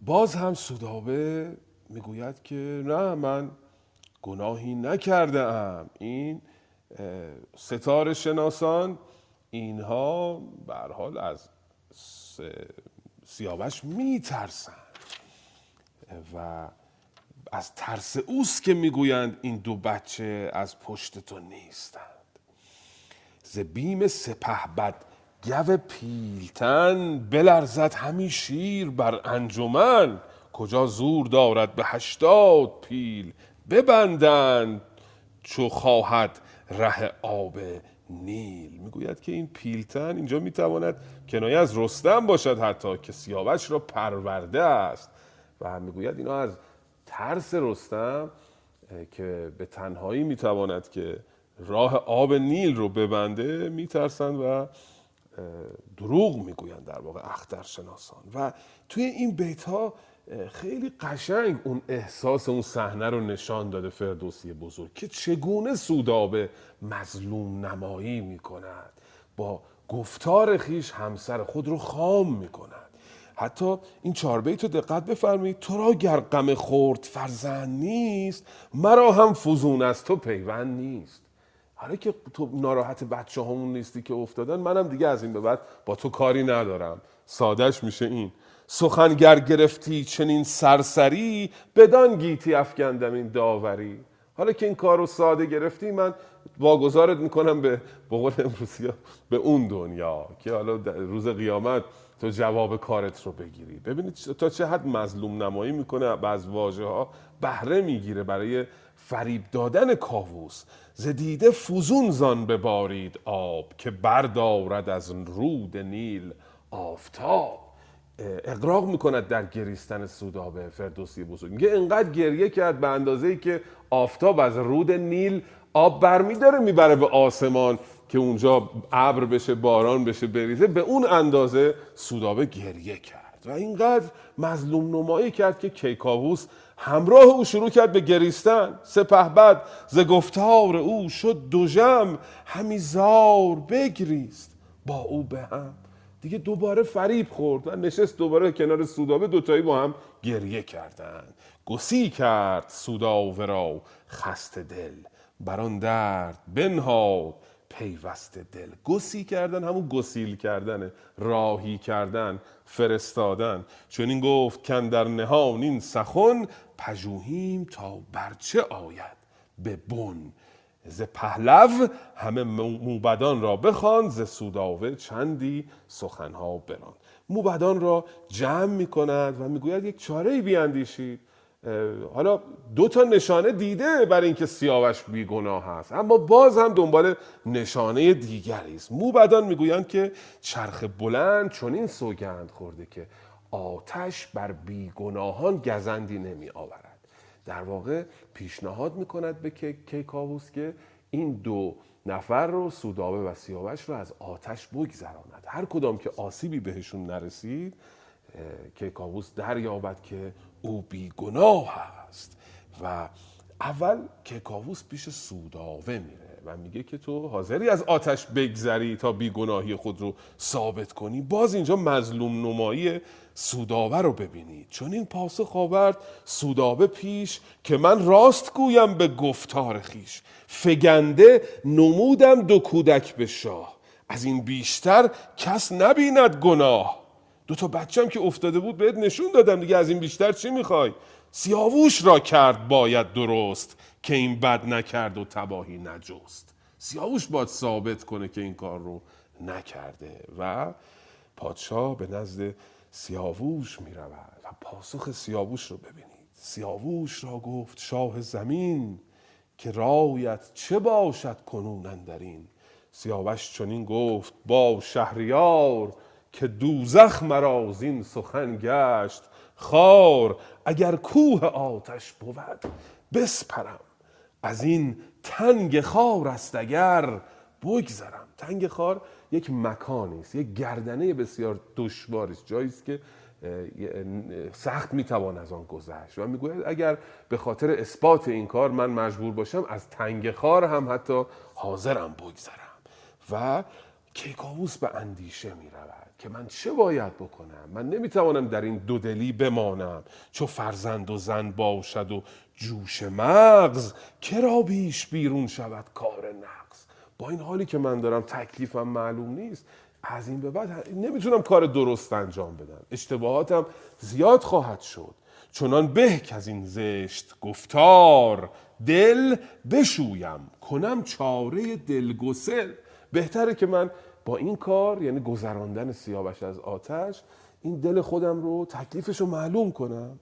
باز هم سودابه می‌گوید که نه من گناهی نکرده ام این ستاره شناسان اینها به هر حال از سیاوش میترسند. و از ترس اوست که می‌گویند این دو بچه از پشت تو نیستند. ز بیم سپه بد گو پیلتن بلرزد همی شیر بر انجمن. کجا زور دارد به هشتاد پیل ببندند چو خواهد ره آب نیل. می‌گوید که این پیلتن اینجا می‌تواند کنایه از رستم باشد حتی که سیاوش را پرورده است. و می‌گوید اینا از ترس رستم که به تنهایی می‌تواند که راه آب نیل رو ببنده میترسند و دروغ می‌گویند در واقع اخترشناسان. و توی این بیت ها خیلی قشنگ اون احساس اون صحنه رو نشان داده فردوسی بزرگ که چگونه سودابه مظلوم نمایی می‌کند با گفتار خیش همسر خود رو خام می‌کند. حتی این چهار بیت رو دقت بفرمایید تو را گر غم خورد فرزند نیست مرا هم فزون از تو پیوند نیست. حالا که تو ناراحت بچه همون نیستی که افتادن منم دیگه از این به بعد با تو کاری ندارم. سادش میشه این. سخنگر گرفتی چنین سرسری بدان گیتی افکندم این داوری. حالا که این کار رو ساده گرفتی من واگذارت می‌کنم به بقول امروزی به اون دنیا که حالا روز قیامت تو جواب کارت رو بگیری. ببینید تا چه حد مظلوم نمایی می‌کنه و از واژه ها بهره می‌گیره برای فریب دادن کاووس ز دیده فزون زان ببارید آب که بردارد از رود نیل آفتاب. اقراق می‌کند در گریستن سودابه فردوسی بزرگ. میگه انقدر گریه کرد به اندازه ای که آفتاب از رود نیل آب برمیداره می‌بره به آسمان که اونجا ابر بشه باران بشه بریزه. به اون اندازه سودابه گریه کرد. و اینقدر مظلوم نمایی کرد که کیکاووس همراه او شروع کرد به گریستن. سپهبد ز گفتار او شد دوژم همی زار بگریست با او به هم. دیگه دوباره فریب خورد و نشست دوباره کنار سودابه دوتایی با هم گریه کردند. گسی کرد سوداوه را خسته دل بران درد بنهاد پیوسته دل. گسی کردن همون گسیل کردنه راهی کردن فرستادن. چون این گفت کن در نهان این سخن پژوهیم تا برچه آید به بن. ز پهلو همه موبدان را بخوان ز سوداوه چندی سخنها بران موبدان را جمع می کند و می‌گوید یک چاره ای بیاندیشید حالا دو تا نشانه دیده برای اینکه سیاوش بیگناه هست اما باز هم دنبال نشانه دیگری است. موبدان می‌گویند که چرخ بلند چنین سوگند خورده که آتش بر بیگناهان گزندی نمی آورد. در واقع پیشنهاد می‌کند به کیکاووس که این دو نفر رو سودابه و سیاوش رو از آتش بگذراند. هر کدام که آسیبی بهشون نرسید کیکاووس دریابد که او بیگناه است. و اول کیکاووس پیش سوداوه میره. و میگه که تو حاضری از آتش بگذری تا بیگناهی خود رو ثابت کنی. باز اینجا مظلوم نمایی سوداوه رو ببینید چون این پاسخ آورد سودابه پیش که من راست گویم به گفتار خیش. فگنده نمودم دو کودک به شاه. از این بیشتر کس نبیند گناه. دو تا بچم که افتاده بود بهت نشون دادم دیگه از این بیشتر چی می‌خوای؟ سیاووش را کرد باید درست که این بد نکرد و تباهی نجست. سیاووش باید ثابت کنه که این کار رو نکرده و پادشاه به نزد سیاووش می رود و پاسخ سیاووش رو ببینید. سیاووش را گفت شاه زمین که رایت چه باشد کنون اندرین سیاوش چنین گفت با شهریار که دوزخ مرا زین سخن گشت خار. اگر کوه آتش بود بسپرم. از این تنگ خار است اگر بگذرم. تنگ خار یک مکانی است یک گردنه بسیار دشواری است. جایی است که سخت می‌توان از آن گذشت. و می‌گوید اگر به خاطر اثبات این کار من مجبور باشم از تنگ خار هم حتی حاضرم بگذرم. و کیکاووس به اندیشه می رود که من چه باید بکنم؟ من نمی‌توانم در این دودلی بمانم. چو فرزند و زن باشد و جوش مغز کرا بیش بیرون شود کار نقص با این حالی که من دارم تکلیفم معلوم نیست از این به بعد نمی‌تونم کار درست انجام بدم. اشتباهاتم زیاد خواهد شد. چنان به که از این زشت گفتار دل بشویم. کنم چاره دلگسل. بهتره که من با این کار یعنی گذراندن سیاوش از آتش این دل خودم رو تکلیفش رو معلوم کنم.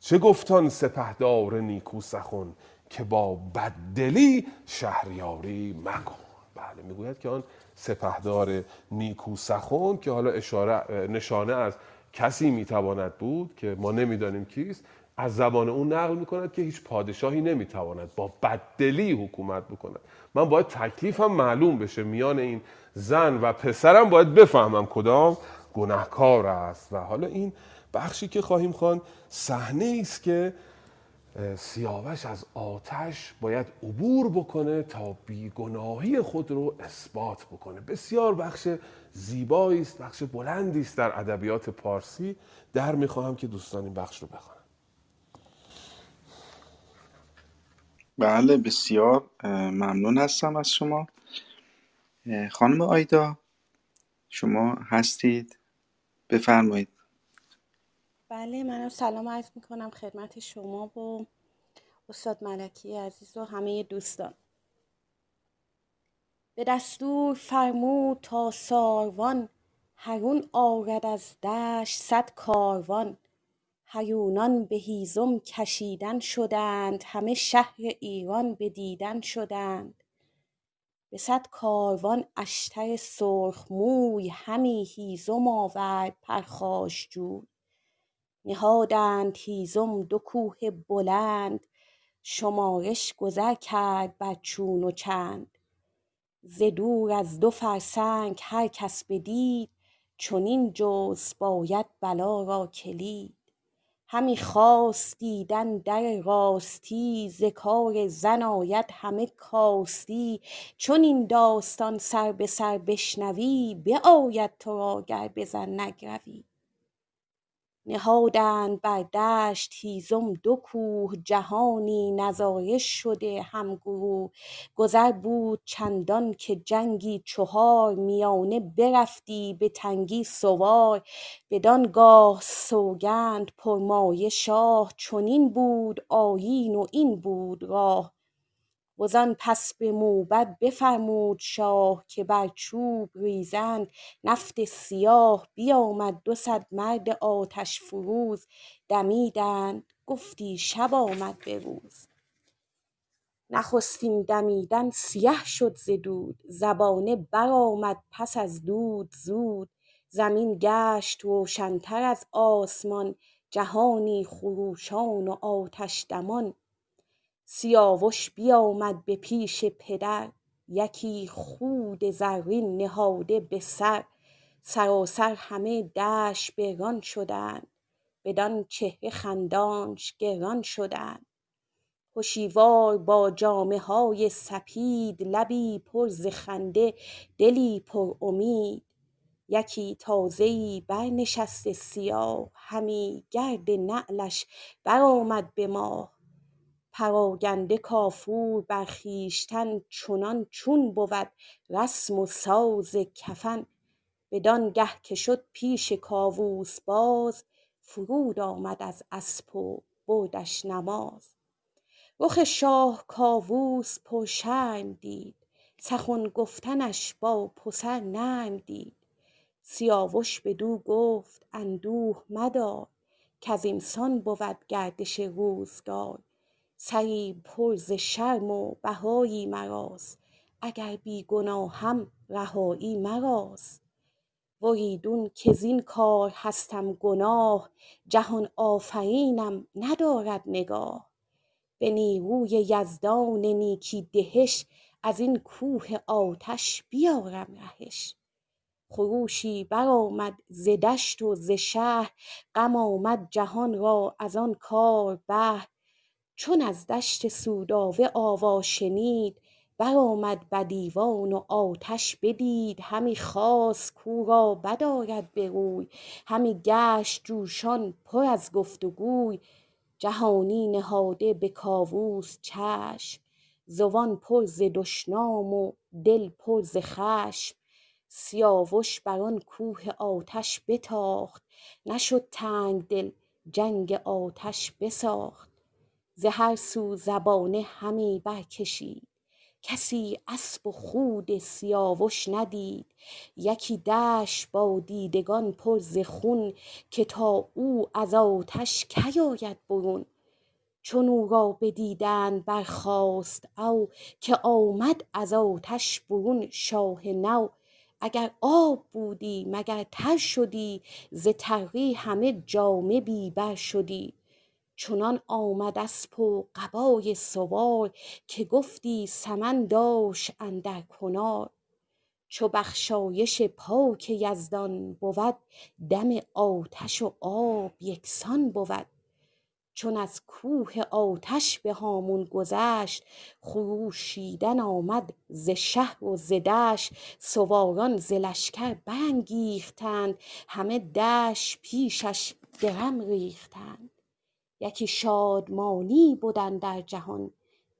چه گفتان سپهدار نیکو سخن که با بددلی شهریاری مکن؟ بله می‌گوید که آن سپهدار نیکو سخن که حالا اشاره نشانه از کسی می‌تواند بود که ما نمی‌دانیم کیست از زبان اون نقل می‌کند که هیچ پادشاهی نمی‌تواند با بددلی حکومت بکند. من باید تکلیفم معلوم بشه میان این زن و پسرم باید بفهمم کدام گناهکار است. و حالا این بخشی که خواهیم خوان صحنه است که سیاوش از آتش باید عبور بکنه تا بیگناهی خود رو اثبات بکنه. بسیار بخش زیبایی است بخش بلندی است در ادبیات پارسی. در می‌خواهم که دوستان این بخش رو بخوانم بله بسیار ممنون هستم از شما. خانم آیدا شما هستید. بفرمایید. بله منم سلام عرض می‌کنم خدمت شما و استاد ملکی عزیز و همه دوستان. به دستور فرمود تا ساروان هرون آرد از دشت صد کاروان. هیونان به هیزم کشیدن شدند همه شهر ایران به دیدن شدند. به صد کاروان اشتر سرخ موی همی هیزم آورد پرخاشجوی نهادند هیزم دو کوه بلند شمارش گذر کرد بر چون و چند. ز دور از دو فرسنگ هر کس بدید چنین جست باید بلا را کلید. همی خواست دیدن در راستی ز کار زن آید همه کاستی. چون این داستان سر به سر بشنوی بیاید تو را گر به زن نگروی. نهادند بر دشت هیزم دو کوه جهانی نظاره شده هم گروه گذر بود چندان که جنگی چهار میانه برفتی به تنگی سوار. بدانگاه سوگند پرمایه شاه چنین بود آیین و این بود راه. وزان پس به موبد بفرمود شاه که بر چوب ریزند نفط سیاه بیامد دو صد مرد آتش فروز دمیدند گفتی شب آمد به روز. نخستین دمیدن سیه شد ز دود زبانه برآمد پس از دود زود. زمین گشت روشنتر از آسمان جهانی خروشان و آتش دمان. سیاوش بیامد به پیش پدر یکی خود زرین نهاده به سر. سراسر همه دشت بران شدند بدان چهره خندانش گران شدند. هشیوار با جامه های سپید لبی پر ز خنده دلی پر امید. یکی تازه ای برنشسته سیاه همی گرد نعلش برآمد به ماه. پراگنده کافور بر خویشتن چنان چون بود رسم و ساز کفن. بدانگه که شد پیش کاووس باز فرود آمد از اسپ و بردش نماز. رخ شاه کاووس پرشرم دید سخن گفتنش با پسر نرم دید. سیاوش بدو گفت اندوه مدار کز اینسان بود گردش روزگار. سری پر ز شرم و بهایی مراست اگر بی گناهم رهایی مراست وریدون که زین کار هستم گناه جهان آفرینم ندارد نگاه. به نیروی یزدان نیکی دهش از این کوه آتش بیارم رهش. خروشی برآمد ز دشت و ز شهر غم آمد جهان را از آن کار بهر چون از دشت سودابه آوا شنید برآمد بدیوان و آتش بدید. همی خواست کاو را بد آرد به روی همی گشت جوشان پر از گفت و گوی جهانی نهاده به کاووس چشم زبان پر ز دشنام و دل پر ز خشم. سیاوش بر آن کوه آتش بتاخت نشد تنگدل جنگ آتش بساخت. ز سو زبانه همی برکشید. کسی اسپ و خود سیاوش ندید. یکی دشت با دیدگان پر ز خون که تا او از آتش کی برون. چون او را بدیدند برخاست او که آمد از آتش برون شاه نو. اگر آب بودی مگر تر شدی ز تری همه جامه بی بر شدی. چنان آمد اسپ و قبای سوار که گفتی سمن داشت اندر کنار چو بخشایش پاک یزدان بود دم آتش و آب یکسان بود. چون از کوه آتش به هامون گذشت خروشیدن آمد ز شهر و ز دشت. سواران ز لشکر برانگیختند همه دشت پیشش درم ریختند. یکی شادمانی بد اندر جهان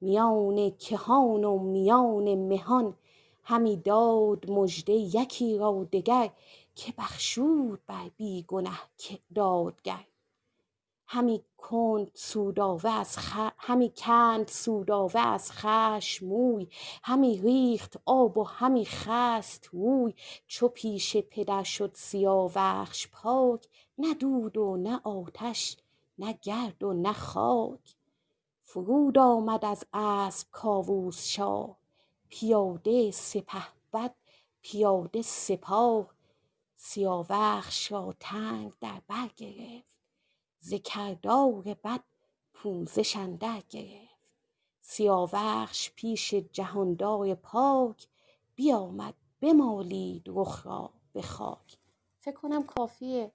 میان کهان و میان مهان. همی داد مژده یکی را دگر که بخشود بر بی گنه دادگر. همی کند سودابه از خشم موی. همی ریخت آب و همی خست روی چو پیش پدر شد سیاوخش پاک نه دود و نه آتش. نه گرد و نه خاک. فرود آمد از اسپ کاووس شاه. پیاده سپهبد پیاده سپاه. سیاوخش را تنگ در بر گرفت. ز کردار بد پوزش اندر گرفت. سیاوخش پیش جهاندار پاک. بیامد بمالید رخ را به خاک. فکر کنم کافیه.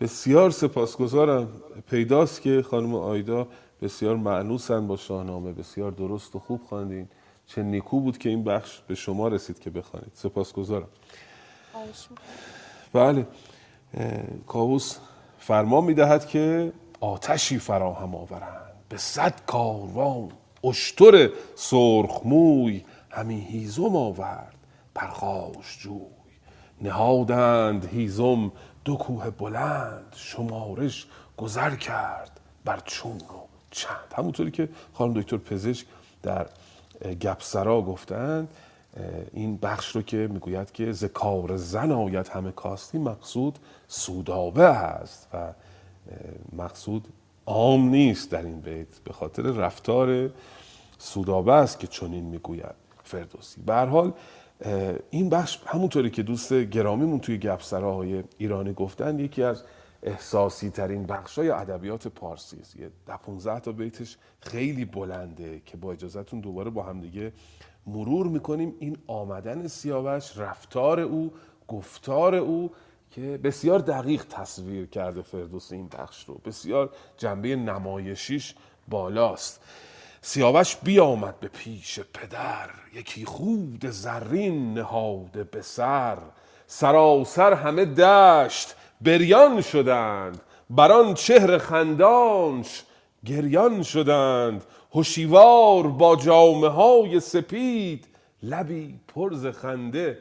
بسیار سپاسگزارم. پیداست که خانم آیدا بسیار معنوسن با شاهنامه. بسیار درست و خوب خواندین. چه نیکو بود که این بخش به شما رسید که بخوانید. سپاسگزارم. بله. کاووس فرمان می‌دهد که آتشی فراهم آورند. به صد کاروان اشتر سرخموی همی هیزم آورد. پرخاش جوی. نهادند هیزم دو کوه بلند شمارش گذر کرد بر چون و چند. همونطوری که خانم دکتر پزشک در گپسرا گفتند این بخش رو که می‌گوید که ز کار زن آید همه کاستی مقصود سودابه هست و مقصود عام نیست در این بیت. به خاطر رفتار سودابه است که چنین می‌گوید فردوسی. به حال این بخش همونطوری که دوست گرامیمون توی گپسراهای ایرانی گفتن یکی از احساسی ترین بخش های ادبیات پارسی است. یه ده 15 تا بیتش خیلی بلنده که با اجازهتون دوباره با همدیگه مرور می‌کنیم. این آمدن سیاوش رفتار او گفتار او که بسیار دقیق تصویر کرده فردوس این بخش رو. بسیار جنبه نمایشیش بالاست. سیاوش بیامد به پیش پدر یکی خود زرین نهاده به سر. سراسر همه دشت بریان شدند بران چهر خندانش گریان شدند. هشیوار با جامه های سپید لبی پر ز خنده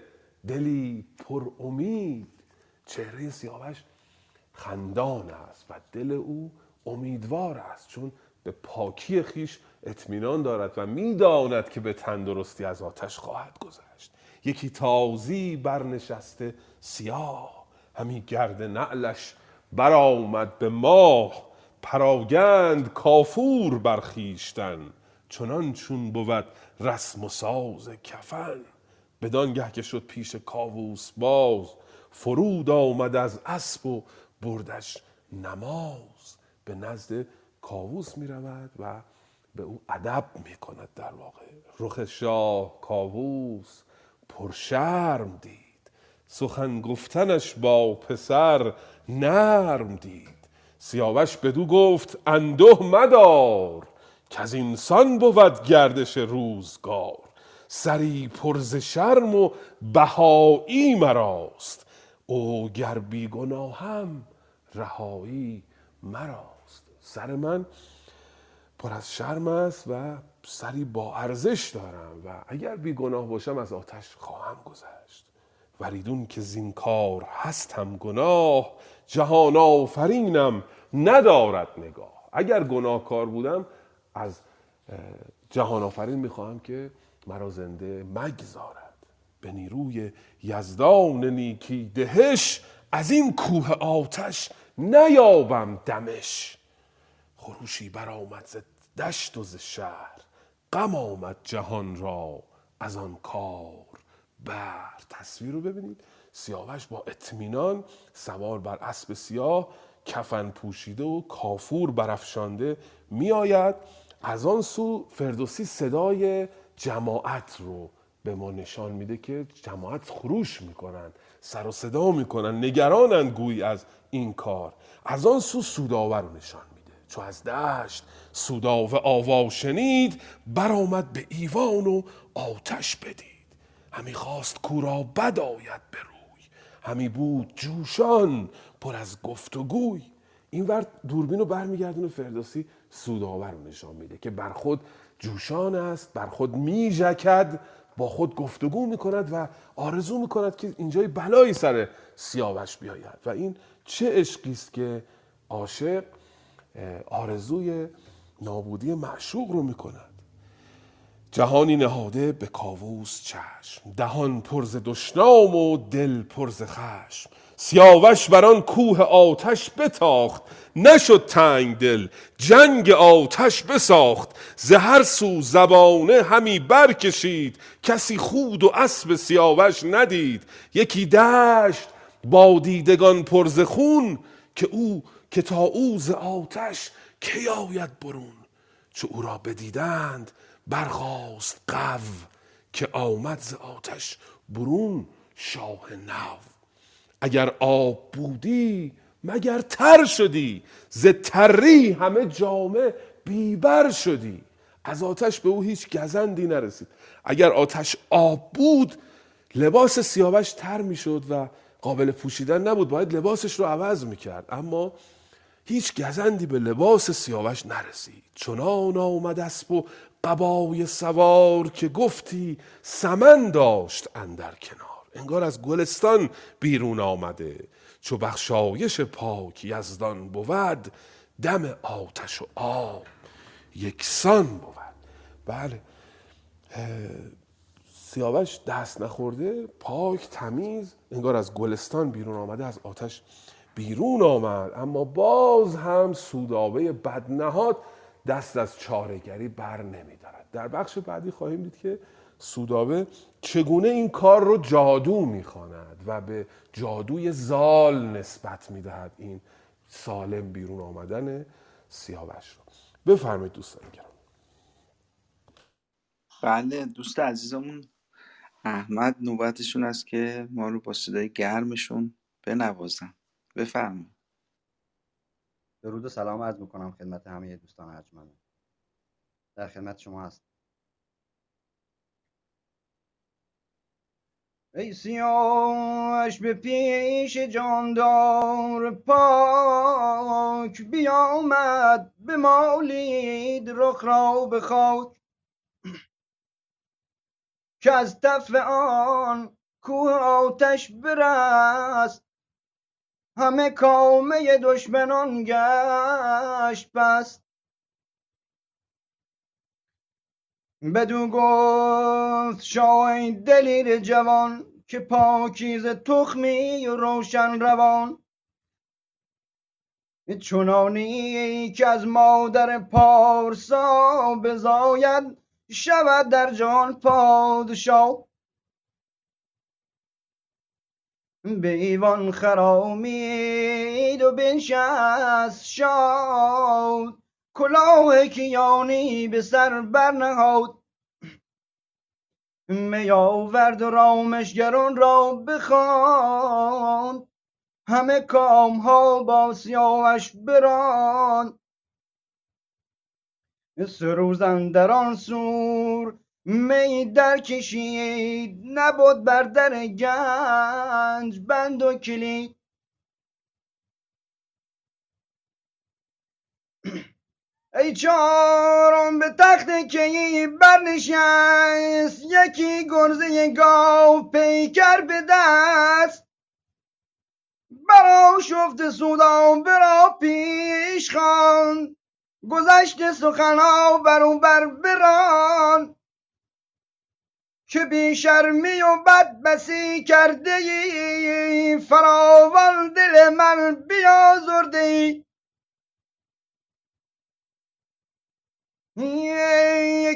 دلی پر امید. چهره سیاوش خندان است و دل او امیدوار است چون به پاکی خیش اطمینان دارد و می‌داند که به تندرستی از آتش خواهد گذشت. یکی تازی برنشسته سیاه همی گرد نعلش برآمد به ماه. پراگند کافور برخیشتن چنان چون بود رسم و ساز کفن. بدانگه که شد پیش کاووس باز فرود آمد از اسب و بردش نماز. به نزد کاووس می رود و به او ادب می کند در واقع. رخ شاه کاووس پرشرم دید. سخن گفتنش با پسر نرم دید. سیاوش بدو گفت انده مدار که از اینسان بود گردش روزگار. سری پر ز شرم و بهایی مراست. او گر بی گناهم رهایی مراست. سر من پر از شرم است و سری با ارزش دارم و اگر بی گناه باشم از آتش خواهم گذشت. وریدون که زین کار هستم گناه جهان آفرینم ندارد نگاه. اگر گناهکار بودم از جهان آفرین می‌خواهم که مرا زنده مگذارد. به نیروی یزدان نیکی دهش از این کوه آتش نیابم دمش. خروشی برآمد ز دشت و ز شهر غم آمد جهان را از آن کار بر تصویر رو ببینید. سیاوش با اطمینان سوار بر اسب سیاه کفن پوشیده و کافور برافشانده میآید. از آن سو فردوسی صدای جماعت رو به ما نشان میده که جماعت خروش می‌کنن سر و صدا می‌کنن نگرانند گویی از این کار. از آن سو سوداور رو نشان میده. چو از دشت سوداوه آوا شنید برآمد به ایوان و آتش بدید. همی خواست کورا بد آید به روی. همی بود جوشان پر از گفت و گوی. این ور دوربین رو برمیگردونه فردوسی سوداور رو نشان میده که بر خود جوشان است بر خود میژکد با خود گفتگو می‌کند و آرزو می‌کند که اینجای بلایی سر سیاوش بیاید. و این چه عشقی است که عاشق آرزوی نابودی معشوق رو می‌کند. جهانی نهاده به کاووس چشم دهان پرز دشنام و دل پرز خشم. سیاوش بر آن کوه آتش بتاخت نشد تنگ دل جنگ آتش بساخت. ز هر سو زبانه همی برکشید کسی خود و اسب سیاوش ندید. یکی دشت با دیدگان پرز خون که او که تا او ز آتش کی آید برون؟ چو او را بدیدند برخاست قو که آمد ز آتش برون شاه نو. اگر آب بودی مگر تر شدی؟ ز تری همه جامه بیبر شدی. از آتش به او هیچ گزندی نرسید. اگر آتش آب بود لباس سیاوش تر می‌شد و قابل پوشیدن نبود. باید لباسش رو عوض می‌کرد. اما هیچ گزندی به لباس سیاوش نرسید. چنان آمد اسب و قبای سوار که گفتی سمن داشت اندر کنار. انگار از گلستان بیرون آمده. چو بخشایش پاک یزدان بود دم آتش و آب یکسان بود. بله. سیاوش دست نخورده پاک تمیز انگار از گلستان بیرون آمده از آتش بیرون آمد. اما باز هم سودابه بدنهاد دست از چارهگری بر نمیدارد. در بخش بعدی خواهیم دید که سودابه چگونه این کار رو جادو می‌خواند و به جادوی زال نسبت می‌دهد. این سالم بیرون آمدن سیاوش رو. بفرمایید دوستان گرامی. بله دوست عزیزمون احمد نوبتشون است که ما رو با صدای گرمشون بنوازن. بفرمایید. درود و سلام عرض می‌کنم خدمت همه دوستان ارجمند در خدمت شما هست ای سیاوش به پیش جاندار پاک بیامد به مالید رخ را به خاک که از تف آن کوه آتش برست همه کامه دشمنان گشت پست بدو گفت شاه دلیر جوان که پاکیز تخمی و روشن روان. چنانی که از مادر پارسا بزاید شود در جهان پادشاه. به ایوان خرامید و بنشست شاد. کلاه کیانی به سر برنهاد. می آورد و رامشگران را بخواند. همه کام ها با سیاوش بران سه روز اندر آن سور می در کشید نبود بر در گنج بند و کلید. (clears throat) ای چهارم به تخت کیی برنشست یکی گرزه گاو پیکر به دست. برا شفت سودام برا پیش خواند گذشت سخنها بر بر بران. که بی شرمی و بد بسی کرده ای فراوان دل من بیازرده ای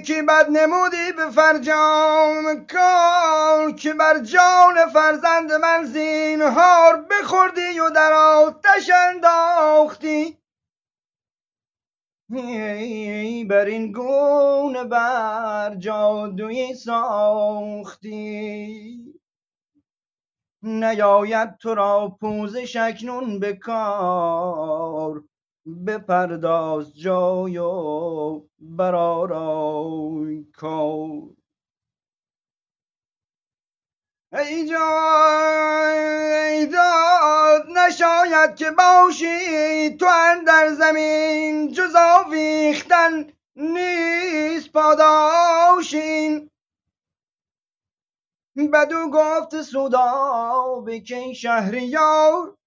یکی بد نمودی به فرجام کار که بر جان فرزند من زینهار بخوردی و در آتش انداختی. بر این گونه بر جادوی ساختی. نیاید تو را پوزش اکنون به کار بپرداز جای و برآرای کار. ای جای داد نشاید که باشی تو اندر زمین جز آویختن نیست پاداشین. بدو گفت سودا بکن شهریار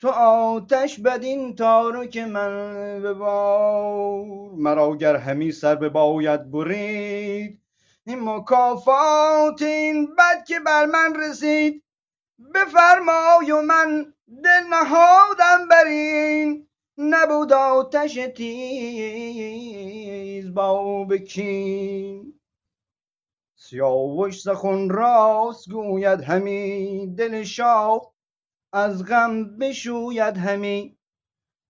تو آتش بدین تارک من ببار مرا گر همی سر بباید برید این مکافات این بد که بر من رسید بفرمای و من دل نهادم بر این. نبود آتش تیز با بکین. سیاوش سخن راست گوید همی دل شاه از غم بشوید همی.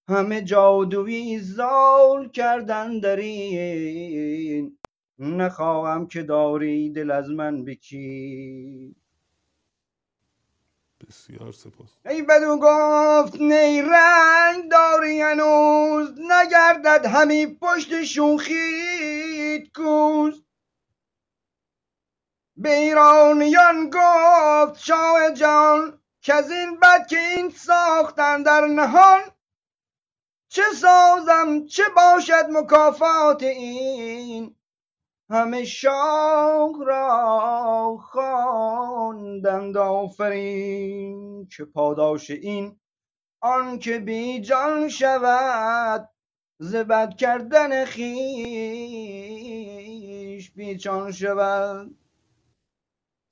همه جادویی زال کردن در این. نخواهم که داری دل از من بکی بسیار سپاس. ای بدو گفت نی رنگ داری هنوز نگردد همی پشت شوخیت کوز. به ایرانیان گفت شاه جان که از این بد که این ساختن در نهان چه سازم چه باشد مکافات این. همه شاه را خواندند آفرین که پاداش این آن که بی جان شود ز بد کردن خویش بیجان شود.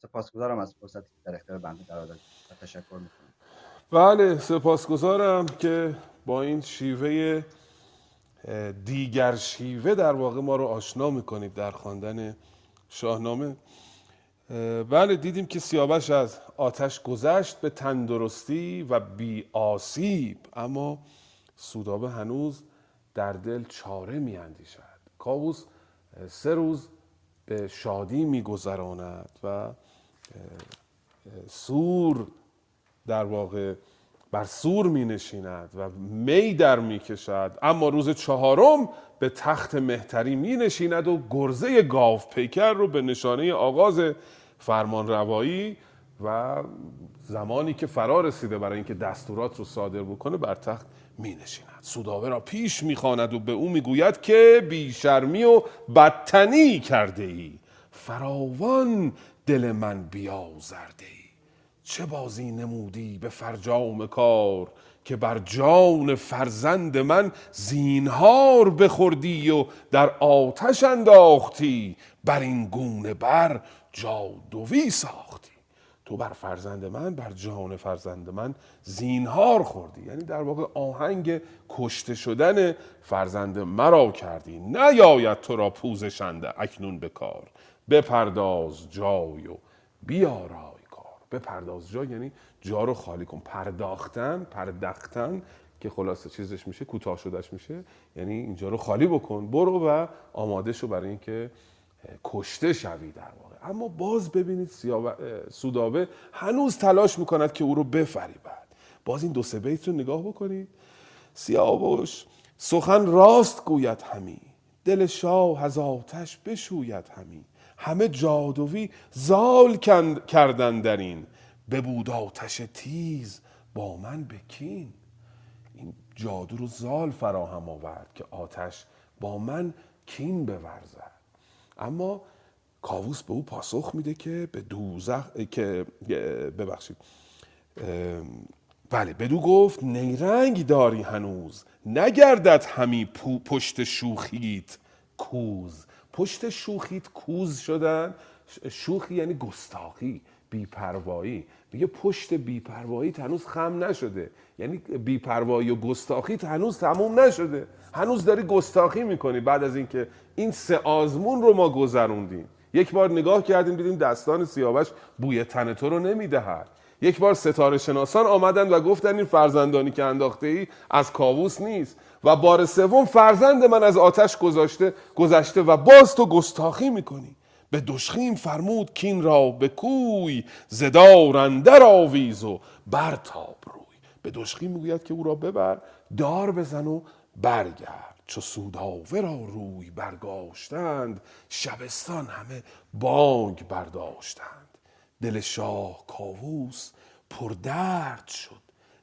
سپاسگزارم از فرصتی در اختیار بنده قرار دادید. و تشکر می‌کنم. بله سپاسگزارم که با این شیوه دیگر شیوه در واقع ما رو آشنا می‌کنید در خواندن شاهنامه. اه، بله دیدیم که سیاوش از آتش گذشت به تندرستی و بی آسیب اما سودابه هنوز در دل چاره می اندیشد کاووس سه روز به شادی میگذراند و سور در واقع بر سور می نشیند و می در می کشد اما روز چهارم به تخت مهتری می نشیند و گرزه گاو پیکر رو به نشانه آغاز فرمان روایی و زمانی که فرا رسیده برای اینکه دستورات رو صادر بکنه بر تخت می نشیند سوداوه را پیش می خواند و به او می گوید که بیشرمی و بدتنی کرده ای فراوان دل من بیازرده ای. چه بازی نمودی به فرجام کار که بر جان فرزند من زینهار بخوردی و در آتش انداختی؟ بر این گونه بر جادوی ساختی. تو بر فرزند من بر جان فرزند من زینهار خوردی. یعنی در واقع آهنگ کشته شدن فرزند مرا کردی. نیاید تو را پوزشنده اکنون به کار. بپرداز جای و بیارای کار بپرداز جای یعنی جا رو خالی کن. پرداختن پردختن که خلاصه چیزش میشه کوتاه شدهش میشه. یعنی اینجا رو خالی بکن برو و آماده شو برای اینکه کشته شوی در واقع. اما باز ببینید سودابه هنوز تلاش می‌کند که او رو بفریبد. باز این دو سه بیت رو نگاه بکنید. سیاوش سخن راست گوید همی. دل شاه از آتش بشوید همی. همه جادوی زال کردن در این. ببود آتش تیز با من بکین. این جادو رو زال فراهم آورد که آتش با من کین بورزد. اما کاووس به او پاسخ میده که به دوزخ که ببخشید. بله بدو گفت نیرنگ داری هنوز. نگردد همی پشت شوخیت کوز. پشت شوخیت کوز شدن. شوخی یعنی گستاخی بیپروایی. میگه پشت بیپروایی هنوز خم نشده. یعنی بیپروایی و گستاخی هنوز تموم نشده. هنوز داری گستاخی می‌کنی بعد از اینکه این سه آزمون رو ما گذروندیم. یک بار نگاه کردیم دیدیم دستان سیاوش بوی تن تو رو نمی‌دهد. یک بار ستاره شناسان آمدند و گفتند این فرزندانی که انداخته ای از کاووس نیست. و بار سوم فرزند من از آتش گذاشته گذشته و باز تو گستاخی می‌کنی. به دشخیم فرمود کین را به کوی زدار اندر آویز و برتاب روی. به دشخیم می‌گوید که او را ببر دار بزن و برگرد. چو سوداوه را روی برگاشتند شبستان همه بانگ برداشتند. دل شاه کاووس پردرد شد.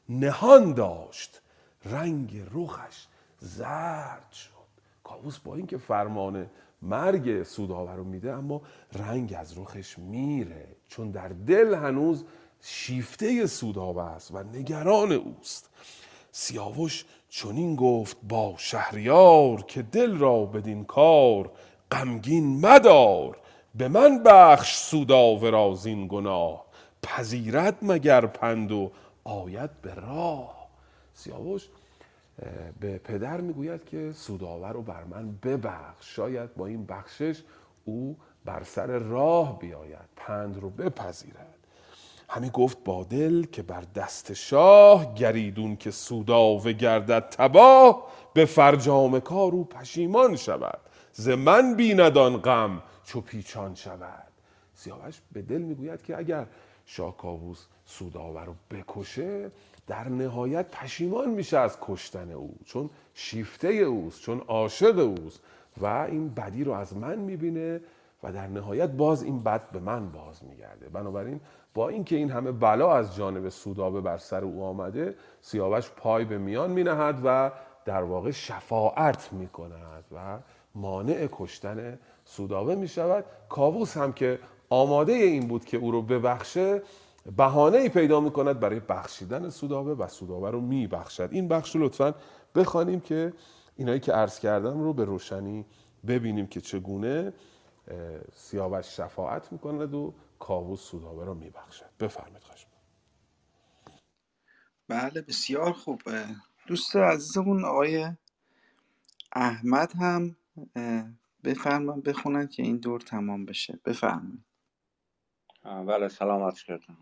نهان داشت. رنگ رخش زرد شد. کاووس با اینکه فرمان مرگ سوداور رو میده اما رنگ از رخش میره. چون در دل هنوز شیفته سوداور است و نگران اوست. سیاوش چنین گفت با شهریار که دل را بدین کار غمگین مدار. به من بخش سوداوه را زین گناه پذیرد مگر پند و آید به راه. سیاوش به پدر می‌گوید که سوداوه رو بر من ببخش شاید با این بخشش او بر سر راه بیاید پند رو بپذیرد. همی گفت با دل که بر دست شاه گریدون که سوداوه گردد تباه به فرجام کار او پشیمان شود. ز من بیند آن غم چو پیچان شود. سیاوش به دل می‌گوید که اگر شاه کاووس سوداوه رو بکشه در نهایت پشیمان میشه از کشتن او چون شیفته اوست چون عاشق اوست و این بدی رو از من می‌بینه و در نهایت باز این بد به من باز میگرده. بنابراین با اینکه این همه بلا از جانب سودابه بر سر او آمده سیاوش پای به میان مینهد و در واقع شفاعت می‌کند و مانع کشتن سودابه می‌شود. کاووس هم که آماده این بود که او رو ببخشه بهانه ای پیدا می‌کند برای بخشیدن سودابه و سودابه رو میبخشد. این بخش رو لطفا بخوانیم که اینایی که عرض کردم رو به روشنی ببینیم که چگونه سیاوش شفاعت می‌کند و کاووس سودابه رو میبخشد. بفرمید خواهش می‌کنم. بله بسیار خوب. دوست عزیزمون آقای احمد هم بفرمایید بخونن که این دور تمام بشه. بفرمایید. اول سلام عرض کردم.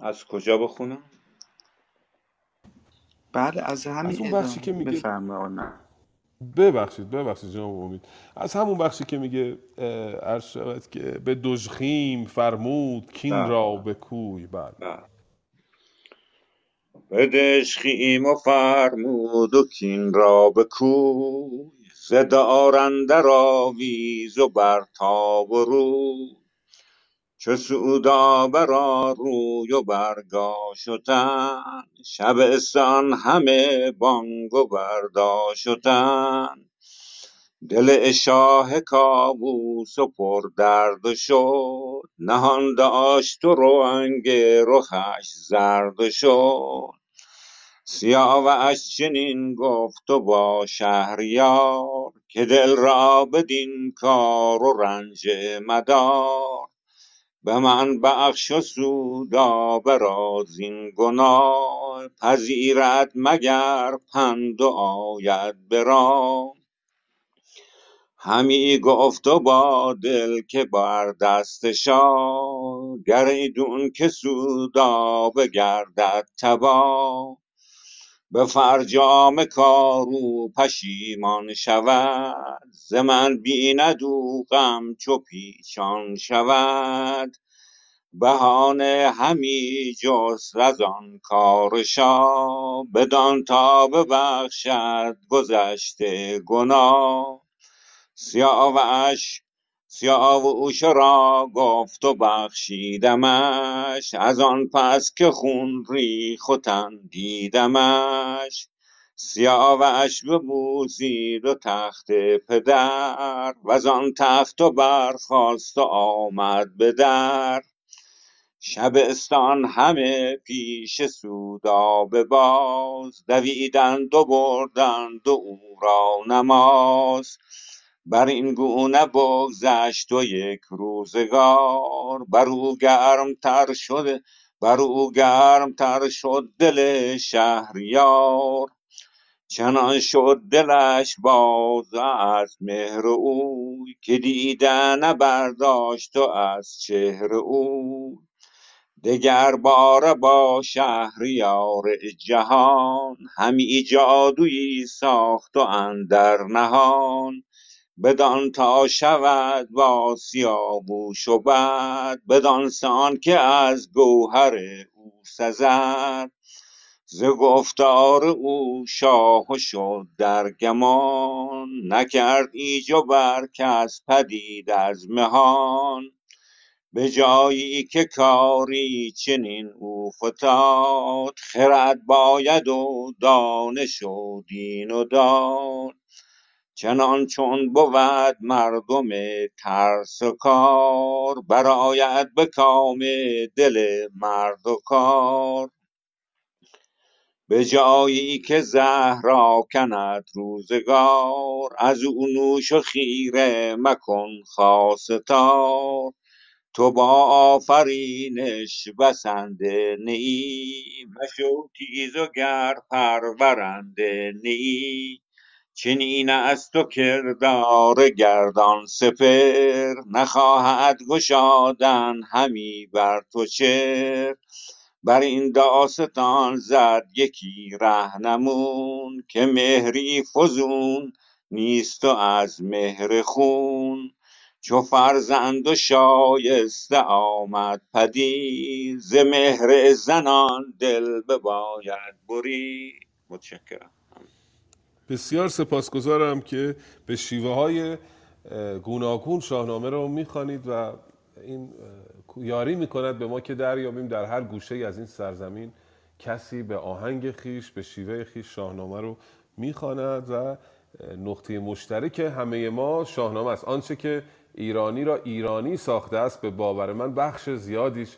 از کجا بخونم؟ بله از از همین اون بخشی که میگه محمد. ببخشید ببخشید جناب امید. از همون بخشی که میگه عرض شود که به دژخیم فرمود کین بله. را به کوی. بله. بله بدشخیم و فرمود و کین را به کوی زده آرنده را ویز و برتاب و روی. چو برا روی و برگاشتن شبستان همه بانگ و برداشتن دل شاه کاووس و پر درد شد نهان داشت و رنگ رخش زرد شد. سیاوش چنین گفت و با شهریار که دل را بدین کار و رنج مدار. به من بخش و سودابه را زین گناه پذیرد مگر پند و آید به همی گفت و با دل که بر دست شاه گر ایدون که سودابه گردد تباه. به فرجام کار او پشیمان شود. ز من بیند او غم چو پیچان شود. بهانه همی جست از آن کار شاه. بدان تا ببخشد گذشته گناه. سیاوش سیاووش را گفت و بخشیدمش. از آن پس که خون ریخت و تن دیدمش. سیاوش ببوسید و تخت پدر. و آن تخت و برخاست و آمد به در. شبستان همه پیش سودابه باز. دویدند و بردند و او را نماز. بر این گونه بگذشت و یک روزگار بر او گرم تر شد بر او گرم تر شد دل شهریار. چنان شد دلش باز از مهر اوی که دیدن نبرداشت و از چهر اوی. دگر باره با شهریار جهان همی جادویی ساخت و اندر نهان. بدان تا شود با سیاووش و بعد بدان سان که از گوهر او سزد. ز گفتار او شاه شد در گمان نکرد ایچ و بر کس پدید از مهان. به جایی که کاری چنین او فتاد خرد باید و دانش و دین و داد. چنان چون بود مردم ترسکار برآید به کام دل مرد و کار. به جایی که زهر افکند روزگار از او نوش و خیره مکن خاصه تار. تو با آفرینش بسنده نه ای مشو تیز و گر پرورنده نه ای چنین است و کردار گردان سپهر نخواهد گشادن همی بر تو چهر. بر این داستان زد یکی رهنمون که مهری فزون نیست و از مهر خون. چو فرزند و شایسته آمد پدید ز مهر زنان دل بباید برید. متشکرم. بسیار سپاسگزارم که به شیوه های گوناگون شاهنامه رو می‌خوانید و این یاری می‌کند به ما که دریابیم در هر گوشه از این سرزمین کسی به آهنگ خیش به شیوه خیش شاهنامه رو می‌خواند و نقطه مشترک همه ما شاهنامه است. آنچه که ایرانی را ایرانی ساخته است به باور من بخش زیادیش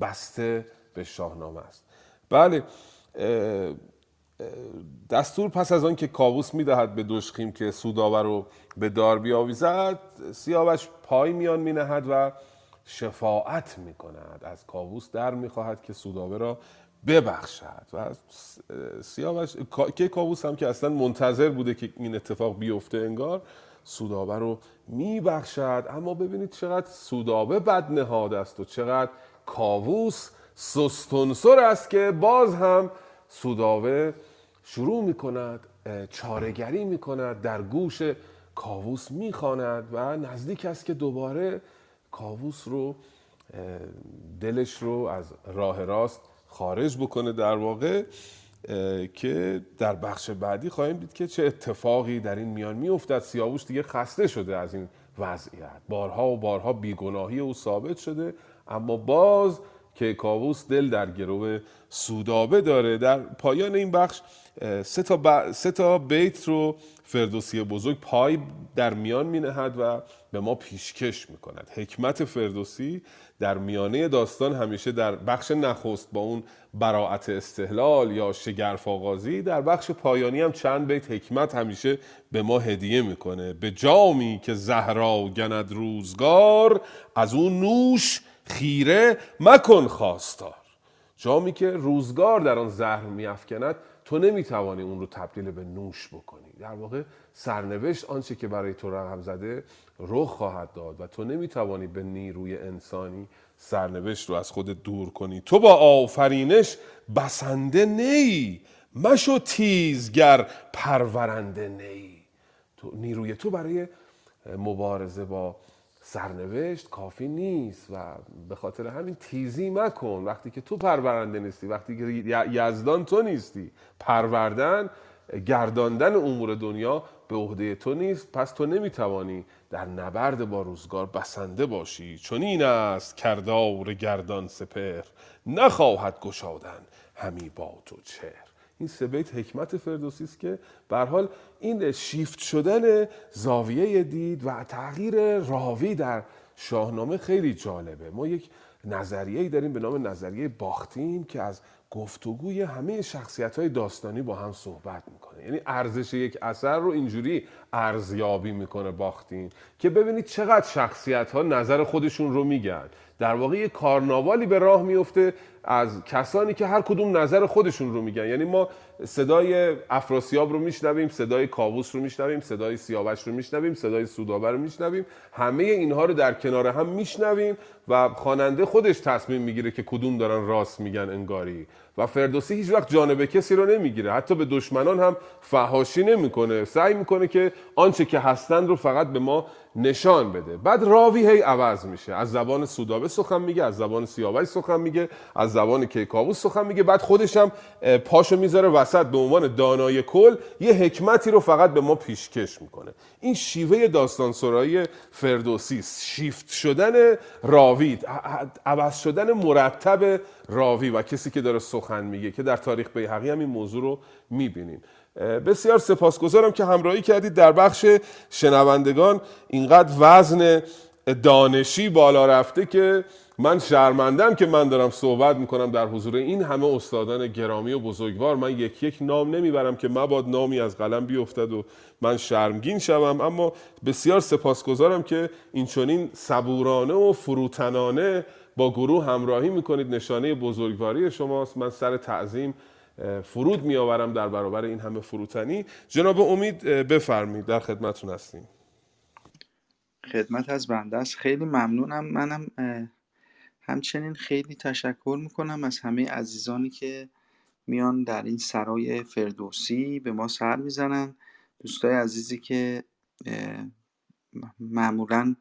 بسته به شاهنامه است. بله دستور پس از آن که کاووس می‌دهد به دشخیم که سوداور رو به دار بیاویزد سیاوش پای میان مینهد و شفاعت می‌کند. از کاووس در می‌خواهد که سودابه را ببخشد. و سیاوش که کاووس هم که اصلا منتظر بوده که این اتفاق بیفته انگار سودابه رو میبخشد. اما ببینید چقدر سودابه بد نهاد است و چقدر کاووس سستونسر است که باز هم سودابه شروع می کند چارگری می کند در گوش کاووس می خاند و نزدیک است که دوباره کاووس رو دلش رو از راه راست خارج بکنه در واقع که در بخش بعدی خواهیم دید که چه اتفاقی در این میان میافتد. سیاووش دیگه خسته شده از این وضعیت. بارها و بارها بیگناهی او ثابت شده اما باز که کاووس دل در گرو سودابه داره در پایان این بخش سه تا, ب... سه تا بیت رو فردوسی بزرگ پای در میان می نهد و به ما پیشکش می کند حکمت فردوسی در میانه داستان همیشه در بخش نخست با اون براعت استحلال یا شگرف آغازی در بخش پایانی هم چند بیت حکمت همیشه به ما هدیه می‌کنه. به جامی که زهرا گند روزگار از اون نوش خیره مکن خواستار. جامی که روزگار در آن زهر میافکند تو نمی‌توانی اون رو تبدیل به نوش بکنی. در واقع سرنوشت آنچه که برای تو رقم زده رخ خواهد داد و تو نمی‌توانی به نیروی انسانی سرنوشت رو از خود دور کنی. تو با آفرینش بسنده نی. مشو تیزگر پرورنده نی. تو نیروی تو برای مبارزه با سرنوشت کافی نیست و به خاطر همین تیزی مکن. وقتی که تو پرورنده نیستی وقتی که یزدان تو نیستی پروردن گرداندن امور دنیا به عهده تو نیست. پس تو نمی‌توانی در نبرد با روزگار بسنده باشی. چون این است کردار گردان سپر نخواهد گشادن همی با تو چهر. این سه بیت حکمت فردوسی است که به حال این شیفت شدن زاویه دید و تغییر راوی در شاهنامه خیلی جالبه. ما یک نظریه داریم به نام نظریه باختین که از گفتگوی همه شخصیت های داستانی با هم صحبت می‌کنه. یعنی ارزش یک اثر رو اینجوری ارزیابی می‌کنه باختین که ببینید چقدر شخصیت ها نظر خودشون رو میگن. در واقع یک کارناوالی به راه میفته از کسانی که هر کدوم نظر خودشون رو میگن. یعنی ما صدای افراسیاب رو میشنویم صدای کاووس رو میشنویم صدای سیاوش رو میشنویم صدای سودابه رو میشنویم. همه اینها رو در کنار هم میشنویم و خواننده خودش تصمیم می‌گیره که کدوم دارن راست میگن انگاری. و فردوسی هیچ وقت جانب کسی رو نمی‌گیره. حتی به دشمنان هم فهاشی نمی‌کنه. سعی می‌کنه که آنچه که هستند رو فقط به ما نشان بده. بعد راوی هی عوض میشه. از زبان سودابه سخن میگه از زبان سیاوش سخن میگه از زبان کیکاووس سخن میگه. بعد خودش هم پاشو می‌ذاره وسط به عنوان دانای کل یه حکمتی رو فقط به ما پیشکش می‌کنه. این شیوه داستان سرایی فردوسی شیفت شدن راوی عوض شدن مرتب راوی و کسی که داره سخن میگه که در تاریخ بیهقی هم این موضوع رو می‌بینیم. بسیار سپاسگزارم که همراهی کردید در بخش شنوندگان. اینقدر وزن دانشی بالا رفته که من شرمندم که من دارم صحبت می‌کنم در حضور این همه استادان گرامی و بزرگوار. من یک یک نام نمی‌برم که مباد نامی از قلم بیفتد و من شرمگین شوم. اما بسیار سپاسگزارم که این چنین صبورانه و فروتنانه با گروه همراهی می‌کنید. نشانه بزرگواری شماست. من سر تعظیم فرود میآورم در برابر این همه فروتنی. جناب امید بفرمید در خدمتون هستیم. خدمت از بنده است. خیلی ممنونم. منم همچنین خیلی تشکر می‌کنم از همه عزیزانی که میان در این سرای فردوسی به ما سر می‌زنن. دوستای عزیزی که معمولا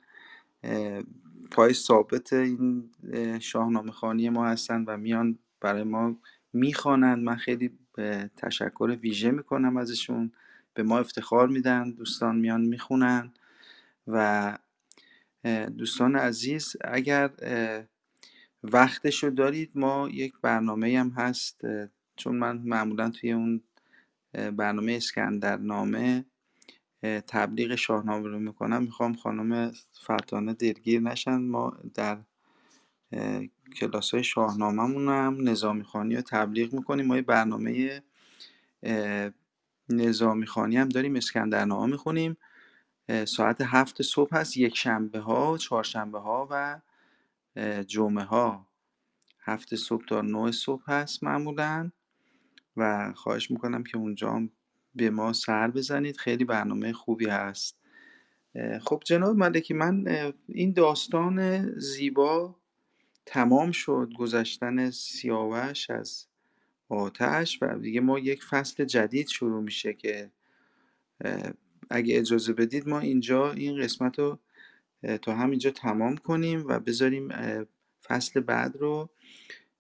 پای ثابت این شاهنامه خانی ما هستن و میان برای ما می‌خوانند. من خیلی تشکر ویژه می‌کنم ازشون. به ما افتخار میدن. دوستان میان می‌خونن. و دوستان عزیز اگر وقتشو دارید ما یک برنامه هم هست. چون من معمولا توی اون برنامه اسکندرنامه تبلیغ شاهنامه رو می‌کنم. می‌خوام خانم فتانه دلگیر نشن. ما در کلاس های شاهنامه هم نظامی خانی رو تبلیغ می‌کنیم. ما یه برنامه نظامی خانی هم داریم اسکندرنامه می‌خونیم. ساعت هفت صبح هست یک شنبه ها چهارشنبه ها و جمعه ها هفت صبح تا نه صبح هست معمولا. و خواهش می‌کنم که اونجا به ما سر بزنید. خیلی برنامه خوبی هست. خب جناب ملکی من این داستان زیبا تمام شد گذشتن سیاوش از آتش و دیگه ما یک فصل جدید شروع میشه که اگه اجازه بدید ما اینجا این قسمت رو تا همینجا تمام کنیم و بذاریم فصل بعد رو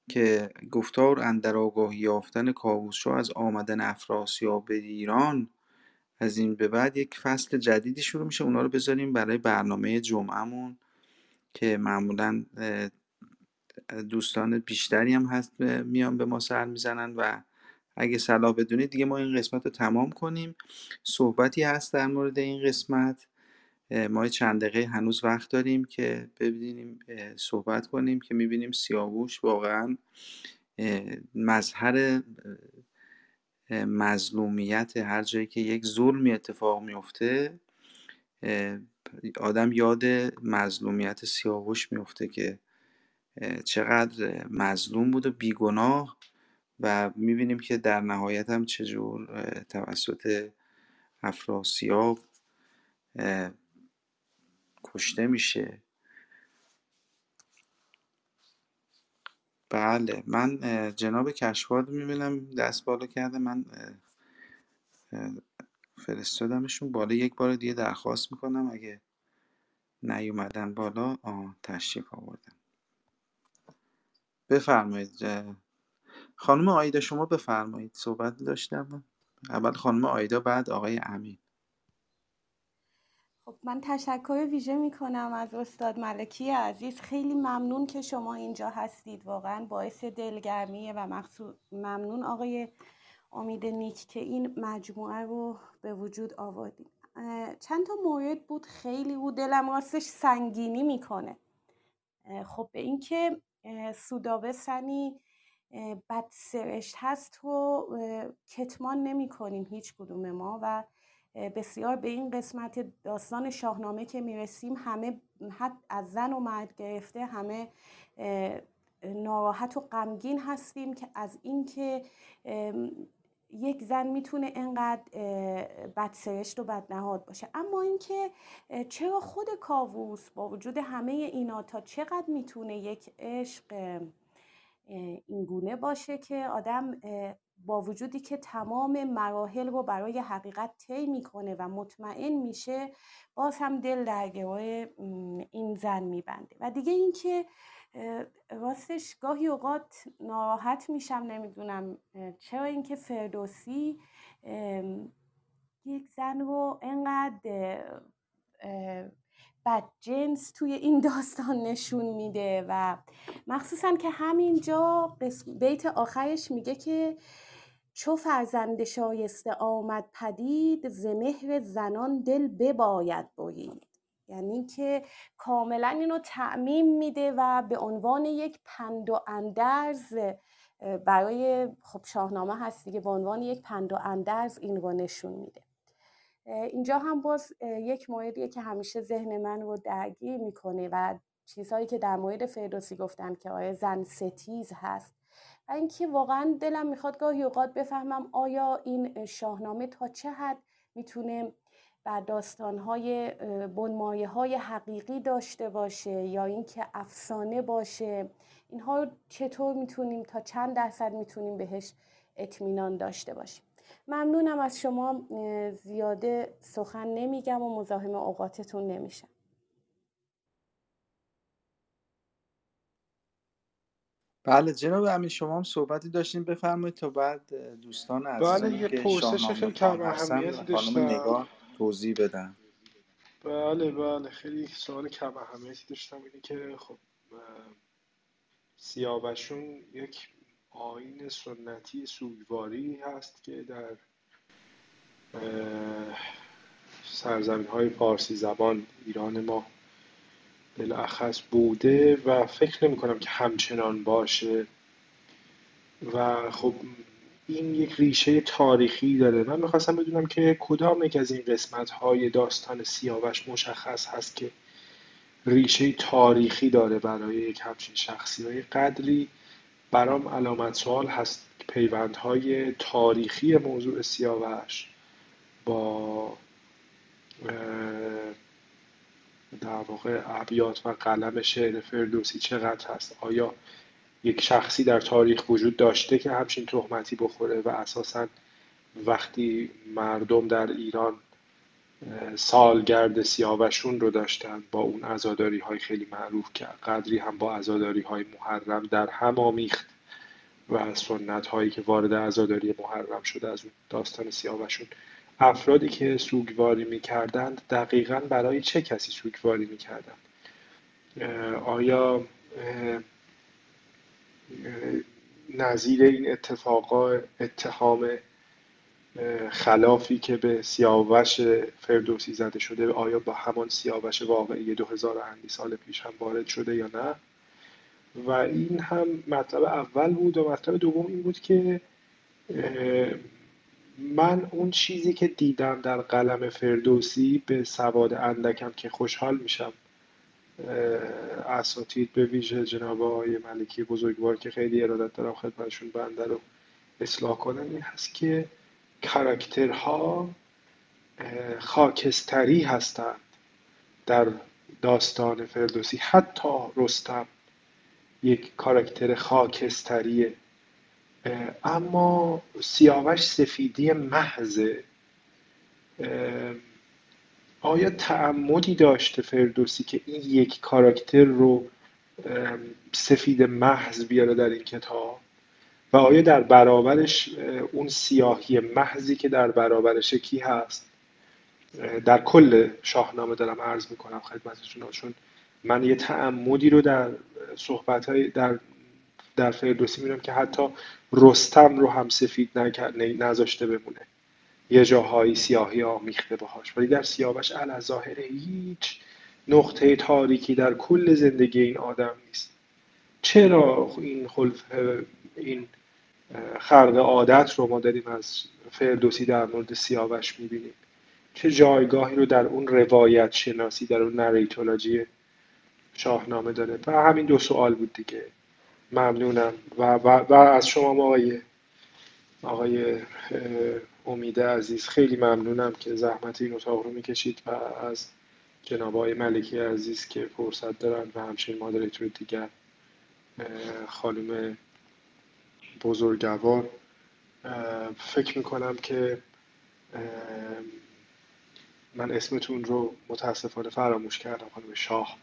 که گفتار اندر آگاهی یافتن کاووسشاه از آمدن افراسیاب به ایران از این به بعد یک فصل جدیدی شروع میشه. اونا رو بذاریم برای برنامه جمعهمون که معمولا دوستان بیشتری هم هست میان به ما سر می‌زنن و اگه صلاح بدونید دیگه ما این قسمت رو تمام کنیم. صحبتی هست در مورد این قسمت. ما چند دقیقه هنوز وقت داریم که ببینیم صحبت کنیم که می‌بینیم سیاوش واقعا مظهر مظلومیت هر جایی که یک ظلمی اتفاق میفته آدم یاد مظلومیت سیاوش میفته که چقدر مظلوم بود و بیگناه و می‌بینیم که در نهایت هم چجور توسط افراسیاب کشته میشه. بله من جناب کشواد می‌بینم دست بالا کرده. من فرستادمشون. بالا یک بار دیگه درخواست می‌کنم اگه نیومدن بالا آه تشریف آوردن. بفرمایید خانم آیدا شما بفرمایید صحبت داشتم. اول خانم آیدا بعد آقای امین. خب من تشکر ویژه می کنم از استاد ملکی عزیز. خیلی ممنون که شما اینجا هستید. واقعا باعث دلگرمیه و مخصوص ممنون آقای امید نیک که این مجموعه رو به وجود آوردیم چند تا مورد بود؟ خیلی بود. دلم راستش سنگینی می‌کنه. خب به اینکه سودابه سنی بد سرشت هست و کتمان نمی کنیم هیچ کدوم ما و بسیار به این قسمت داستان شاهنامه که می‌رسیم همه حد از زن و مرد گرفته همه ناراحت و غمگین هستیم که از اینکه یک زن می‌تونه انقدر بدسرشت و بدنهاد باشه. اما اینکه چرا خود کاووس با وجود همه اینا تا چقدر می‌تونه یک عشق اینگونه باشه که آدم با وجودی که تمام مراحل رو برای حقیقت طی می‌کنه و مطمئن میشه باز هم دل در این زن میبنده. و دیگه اینکه راستش گاهی اوقات ناراحت میشم نمی‌دونم چرا اینکه فردوسی یک زن رو انقدر جنس توی این (laughs) داستان نشون میده و مخصوصا که همینجا بیت آخرش میگه که چو فرزند شایسته آمد پدید ز مهر زنان دل بباید برید یعنی که کاملا اینو تعمیم میده و به عنوان یک پند و اندرز برای خب شاهنامه هست دیگه به عنوان یک پند و اندرز این رو نشون میده. اینجا هم باز یک موردیه که همیشه ذهن من رو درگیر می‌کنه و چیزهایی که در مورد فردوسی گفتم که آیا زن ستیز هست و اینکه واقعا دلم می‌خواد گاهی اوقات بفهمم آیا این شاهنامه تا چه حد می‌تونه بر داستانهای بنمایه های حقیقی داشته باشه یا اینکه افسانه باشه. اینها رو چطور می‌تونیم تا چند درصد می‌تونیم بهش اطمینان داشته باشیم؟ ممنونم از شما زیاده سخن نمیگم و مزاحم اوقاتتون نمیشم. بله جناب امین شما هم صحبتی داشتین. بفرمایید تا بعد دوستان بله یه پرسش خیلی کم اهمیتی داشتم. توضیح بدن بله بله. خیلی سوال کم اهمیتی داشتم. اینه که خب سیاوشون یک آین سنتی سوگواری هست که در سرزمین های فارسی زبان ایران ما بالاخص بوده و فکر نمی کنم که همچنان باشه. و خب این یک ریشه تاریخی داره. من می‌خواستم بدونم که کدام یک از این قسمت های داستان سیاوش مشخص هست که ریشه تاریخی داره برای یک همچین شخصی های قدری. برام علامت سوال هست پیوندهای تاریخی موضوع سیاوش با در واقع ابیات و قلم شعر فردوسی چقدر هست؟ آیا یک شخصی در تاریخ وجود داشته که همچین تهمتی بخوره و اساسا وقتی مردم در ایران سالگرد سیاوشون رو داشتن با اون ازاداری های خیلی معروف کرد قدری هم با ازاداری های محرم در هم آمیخت و سنت هایی که وارد ازاداری محرم شده از اون داستان سیاوشون. افرادی که سوگواری می‌کردند دقیقا برای چه کسی سوگواری می‌کردند؟ آیا نظیر این اتفاقا اتهام خلافی که به سیاوش فردوسی زده شده آیا با همان سیاوش واقعی دو هزار اندی سال پیش هم وارد شده یا نه؟ و این هم مطلب اول بود و مطلب دوم این بود که من اون چیزی که دیدم در قلم فردوسی به سواد اندکم که خوشحال میشم. اساتید به ویژه جناب آقای ملکی بزرگوار که خیلی ارادت دارم خدمتشون بنده رو اصلاح کنم این هست که کاراکترها خاکستری هستند در داستان فردوسی. حتی رستم یک کاراکتر خاکستریه. اما سیاوش سفیدی محضه آیا تعمدی داشته فردوسی که این یک کاراکتر رو سفید محض بیاره در این کتاب؟ و آیا در برابرش اون سیاهی محضی که در برابرش کی هست؟ در کل شاهنامه دارم عرض می‌کنم خدمتتون چون من یه تعمدی رو در صحبت های در در فردوسی می‌بینم که حتی رستم رو هم سفید نذاشته بمونه. یه جاهایی سیاهی آمیخته باهاش. ولی در سیاوش ظاهر هیچ نقطه تاریکی در کل زندگی این آدم نیست. چرا این خلف این خرق عادت رو ما داریم از فردوسی در مورد سیاوش می‌بینیم؟ چه جایگاهی رو در اون روایت شناسی در اون نریتولوژی شاهنامه داره؟ و همین دو سوال بود دیگه. ممنونم. و, و, و از شما آقای آقای امید عزیز خیلی ممنونم که زحمت این اتاق رو می‌کشید و از جناب آقای ملکی عزیز که فرصت دارن و همچنین مادریتور دیگر خانم بزرگوار. فکر می‌کنم که من اسمتون رو متاسفانه فراموش کردم خانم شاه.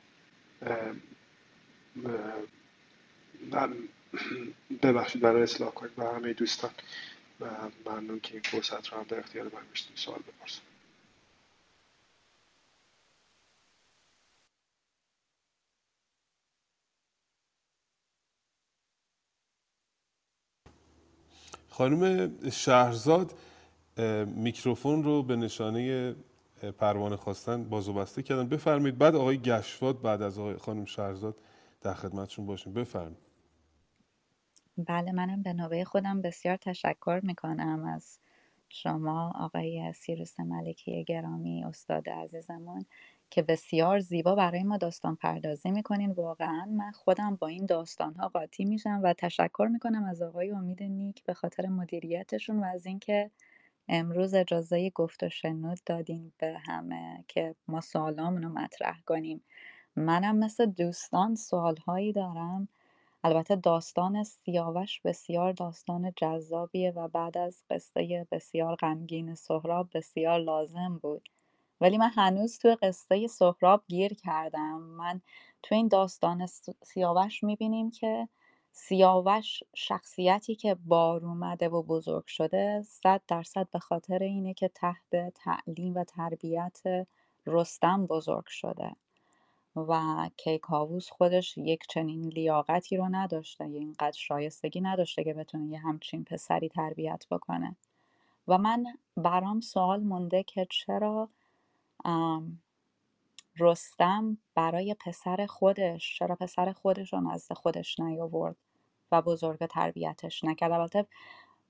(clears throat) ببخشید برای اصلاح کنید و همه دوستان. ممنون که این فرصت رو هم در اختیار من سوال بپرسم. خانم شهرزاد میکروفون رو به نشانه پروانه خواستن بازو بسته کردن. بفرمایید بعد آقای گشواد بعد از آقای خانم شهرزاد در خدمتشون باشیم. بفرمایید. بله منم به نوبه خودم بسیار تشکر می‌کنم از شما آقای سیروس ملکی گرامی استاد عزیزمون که بسیار زیبا برای ما داستان پردازی می‌کنین. واقعا من خودم با این داستان ها قاطی میشم و تشکر می‌کنم از آقای امید نیک به خاطر مدیریتشون و از اینکه امروز اجازه گفت و شنود دادین به همه که ما سوالامون مطرح کنیم. منم مثل دوستان سوالهایی دارم البته داستان سیاوش بسیار داستان جذابیه و بعد از قصه بسیار غمگین سهراب بسیار لازم بود. ولی من هنوز توی قصه سهراب گیر کردم. من تو این داستان سیاوش می‌بینیم که سیاوش شخصیتی که بار اومده و بزرگ شده صد درصد به خاطر اینه که تحت تعلیم و تربیت رستم بزرگ شده. و کیکاووس خودش یک چنین لیاقتی رو نداشته یا اینقدر شایستگی نداشته که بتونه یه همچین پسری تربیت بکنه. و من برام سوال مونده که چرا رستم برای پسر خودش چرا پسر خودش رو نزد خودش نیاورد و بزرگ تربیتش نکرد؟ البته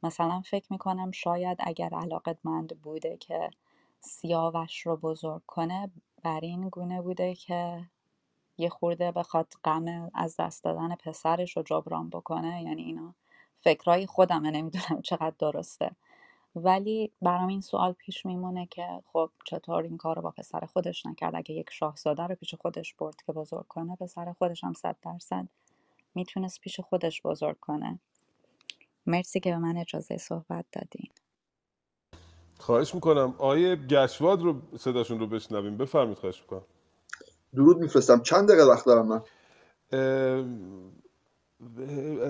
مثلا فکر می‌کنم شاید اگر علاقتمند بوده که سیاوش رو بزرگ کنه بر این گونه بوده که یه خورده بخواد غم از دست دادن پسرش رو جبران بکنه یعنی اینا فکرای خودمه نمی‌دونم چقدر درسته. ولی برام این سوال پیش میمونه که خب چطور این کار رو با پسر خودش نکرد؟ اگه یک شاهزاده رو پیش خودش برد که بزرگ کنه پسر خودش هم صد درصد می‌تونست پیش خودش بزرگ کنه. مرسی که به من اجازه صحبت دادین. خواهش می‌کنم. آیه گشواد رو صداشون رو بشنویم. بفرمید خواهش می‌کنم. درود میفرستم. چند دقیقه وقت دارم من؟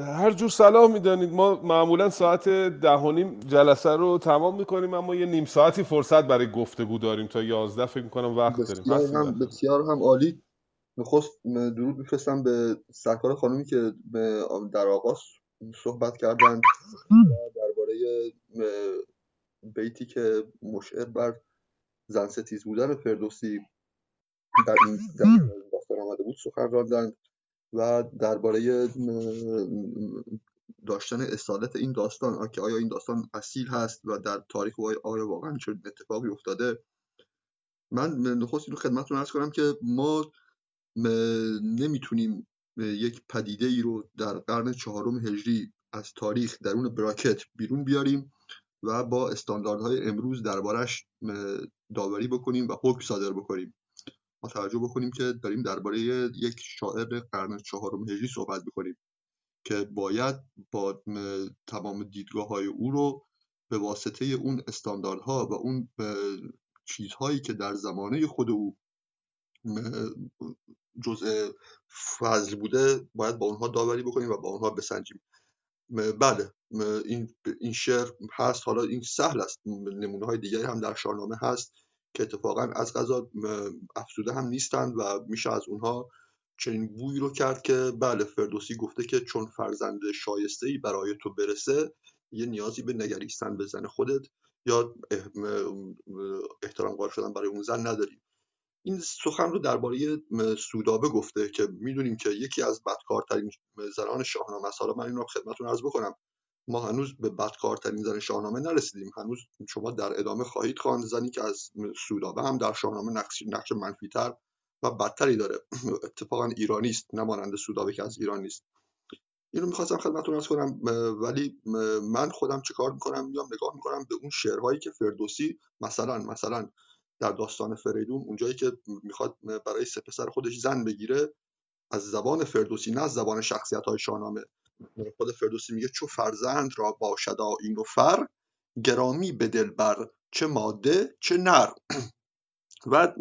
هر جور صلاح می‌دانید. ما معمولا ساعت ده و نیم جلسه رو تمام می‌کنیم اما یه نیم ساعتی فرصت برای گفتگو داریم تا یازده فکر می‌کنم وقت بسیار داریم هم بسیار هم عالی. نخست درود میفرستم به سرکار خانومی که در آغاز صحبت کردند درباره بیتی که مشعر بر زن ستیز بودن فردوسی در این داستان آمده بود سخن راندند و درباره داشتن اصالت این داستان که آیا این داستان اصیل هست و در تاریخ آیا واقعا چه اتفاقی افتاده؟ من نخست رو خدمتتون ارز کنم که ما نمی‌تونیم یک پدیده ای رو در قرن چهارم هجری از تاریخ درون براکت بیرون بیاریم و با استانداردهای امروز دربارش داوری بکنیم و حکم صادر بکنیم. توجه بکنیم که داریم درباره یک شاعر قرن چهارم هجری صحبت بکنیم که باید با تمام دیدگاه های او رو به واسطه اون استانداردها و اون چیزهایی که در زمانه خود او جزء فضل بوده باید با اونها داوری بکنیم و با اونها بسنجیم. بله این این شعر هست. حالا این سهل است. نمونه های دیگری هم در شاهنامه هست. که اتفاقا از غذا افزوده هم نیستند و میشه از اونها چنین بوی رو کرد که بله فردوسی گفته که چون فرزند شایسته ای برای تو برسه یه نیازی به نگریستن به زن خودت یا احترام قائل شدن برای اون زن نداری. این سخن رو درباره سودابه گفته که می‌دونیم که یکی از بدکارترین زنان شاهنامه است. حالا من این رو خدمتتون عرض بکنم. ما هنوز به بدکارترین زن شاهنامه نرسیدیم. هنوز شما در ادامه خواهید خواند زنی که از سودابه هم در شاهنامه نقش نقش منفیتر و بدتری داره. (clears throat) اتفاقا ایرانی است نه سودابه که از ایران نیست. اینو می‌خواستم خدمتتون ارز کنم ولی من خودم چه کار می‌کنم؟ میام نگاه می‌کنم به اون شعرهایی که فردوسی مثلا مثلا در داستان فریدون اونجایی که می‌خواد برای سه پسر خودش زن بگیره از زبان فردوسی نه از زبان شخصیت های شاهنامه. خود فردوسی میگه چو فرزند را باشد این و فر گرامی به دل بر چه ماده چه نر. (clears throat) و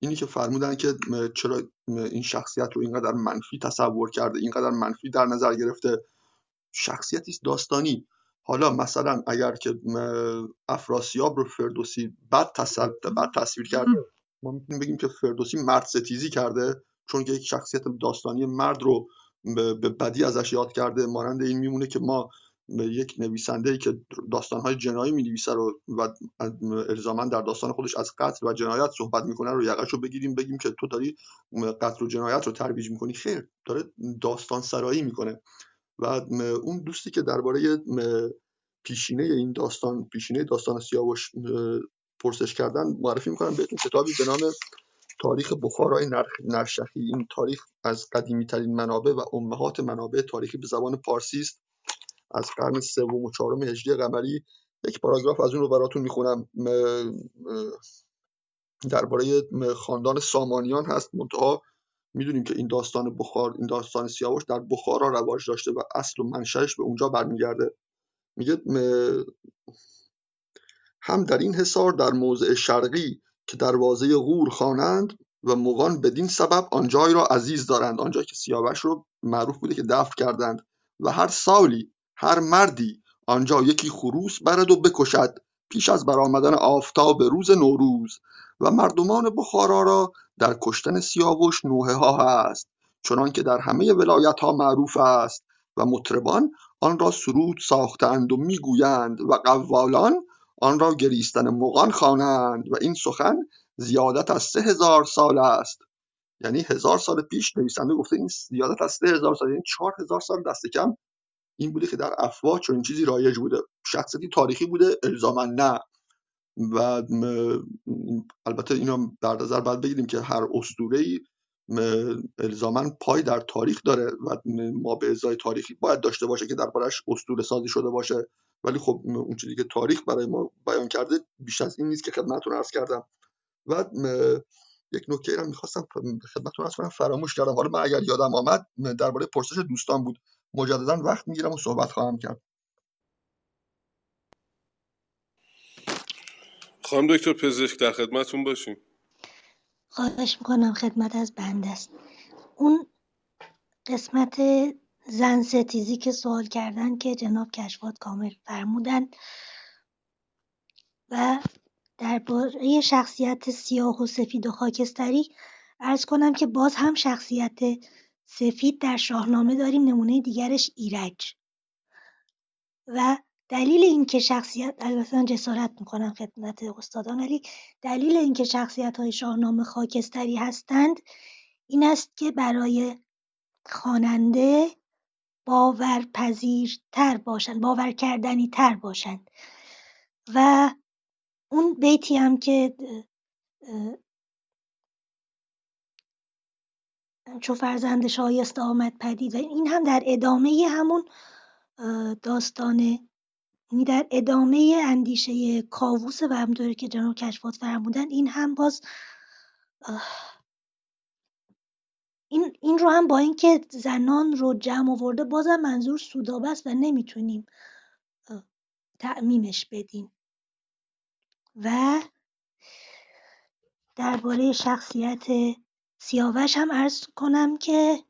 اینی که فرمودن که چرا این شخصیت رو اینقدر منفی تصور کرده اینقدر منفی در نظر گرفته. شخصیتی است داستانی. حالا مثلا اگر که افراسیاب رو فردوسی بد, بد تصویر کرده ما می‌تونیم بگیم که فردوسی مرد ستیزی کرده چون که یک شخصیت داستانی مرد رو به بدی ازش یاد کرده. مانند این میمونه که ما یک نویسنده ای که داستانهای جنایی می نویسه رو و الزاما در داستان خودش از قتل و جنایت صحبت می‌کنه رو یقش رو بگیریم بگیم که تو داری قتل و جنایت رو ترویج می‌کنی. خیر داره داستان سرایی می‌کنه. و اون دوستی که درباره پیشینه این داستان پیشینه داستان سیاوش پرسش کردن معرفی می‌کنم بهتون کتابی به نام تاریخ بخارای نرشخی این تاریخ از قدیمی ترین منابع و امهات منابع تاریخی به زبان پارسی است. از قرن سوم و چهارم هجری قمری یک پاراگراف از اون رو براتون می‌خونم. درباره خاندان سامانیان هست. منتها می‌دونیم که این داستان بخار این داستان سیاوش در بخارا رواج داشته و اصل و منشأش به اونجا برمیگرده. میگه هم در این حصار در موضع شرقی که دروازه غور خوانند و مغان بدین سبب آنجای را عزیز دارند. آنجا که سیاوش رو معروف بوده که دفن کردند و هر سالی هر مردی آنجا یکی خروس برد و بکشد پیش از برآمدن آفتاب روز نوروز و مردمان بخارا را در کشتن سیاوش نوحه ها هست. چنان که در همه ولایت ها معروف است و مطربان آن را سرود ساختند و می‌گویند و قوالان آن را گریستن مغان خوانند و این سخن زیادت از سه هزار سال است. یعنی هزار سال پیش نویسنده گفته این زیادت از سه هزار سال یعنی چهار هزار سال دست کم. این بوده که در افواه چنین چیزی رایج بوده. شخصیتی تاریخی بوده الزاما نه. و البته اینو در نظر باید بگیریم که هر اسطوره ای الزاما پای در تاریخ داره و ما به ازای تاریخی باید داشته باشه که دربارش اسطوره سازی شده باشه. ولی خب اون چیزی که تاریخ برای ما بیان کرده بیش از این نیست که خدمتتون عرض کردم. و یک نکته را می‌خواستم خدمتتون عرض کنم فراموش کردم. حالا من اگر یادم آمد درباره پرسش دوستان بود. مجددا وقت می‌گیرم و صحبت خواهم کرد. خانم دکتر پزشک در خدمتون باشیم. خواهش می‌کنم خدمت از بنده است. اون قسمت زن ستیزی که سوال کردن که جناب کشفات کامل فرمودن و درباره شخصیت سیاه و سفید و خاکستری ارز کنم که باز هم شخصیت سفید در شاهنامه داریم نمونه دیگرش ایرج. و دلیل اینکه شخصیت البته من جسارت می‌کنم خدمت استادان ولی دلیل اینکه شخصیت های شاهنامه خاکستری هستند این است که برای خواننده باورپذیرتر باشند باور کردنی تر باشند. و اون بیتی هم که چو فرزند شایسته آمد پدید و این هم در ادامه همون داستان یعنی در ادامه اندیشه کاووس و همطوری که جناب کشفات فرمودن این هم باز این, این رو هم با اینکه زنان رو جمع آورده بازم منظور سودابه است و نمی‌تونیم تعمیمش بدیم. و درباره شخصیت سیاوش هم عرض کنم که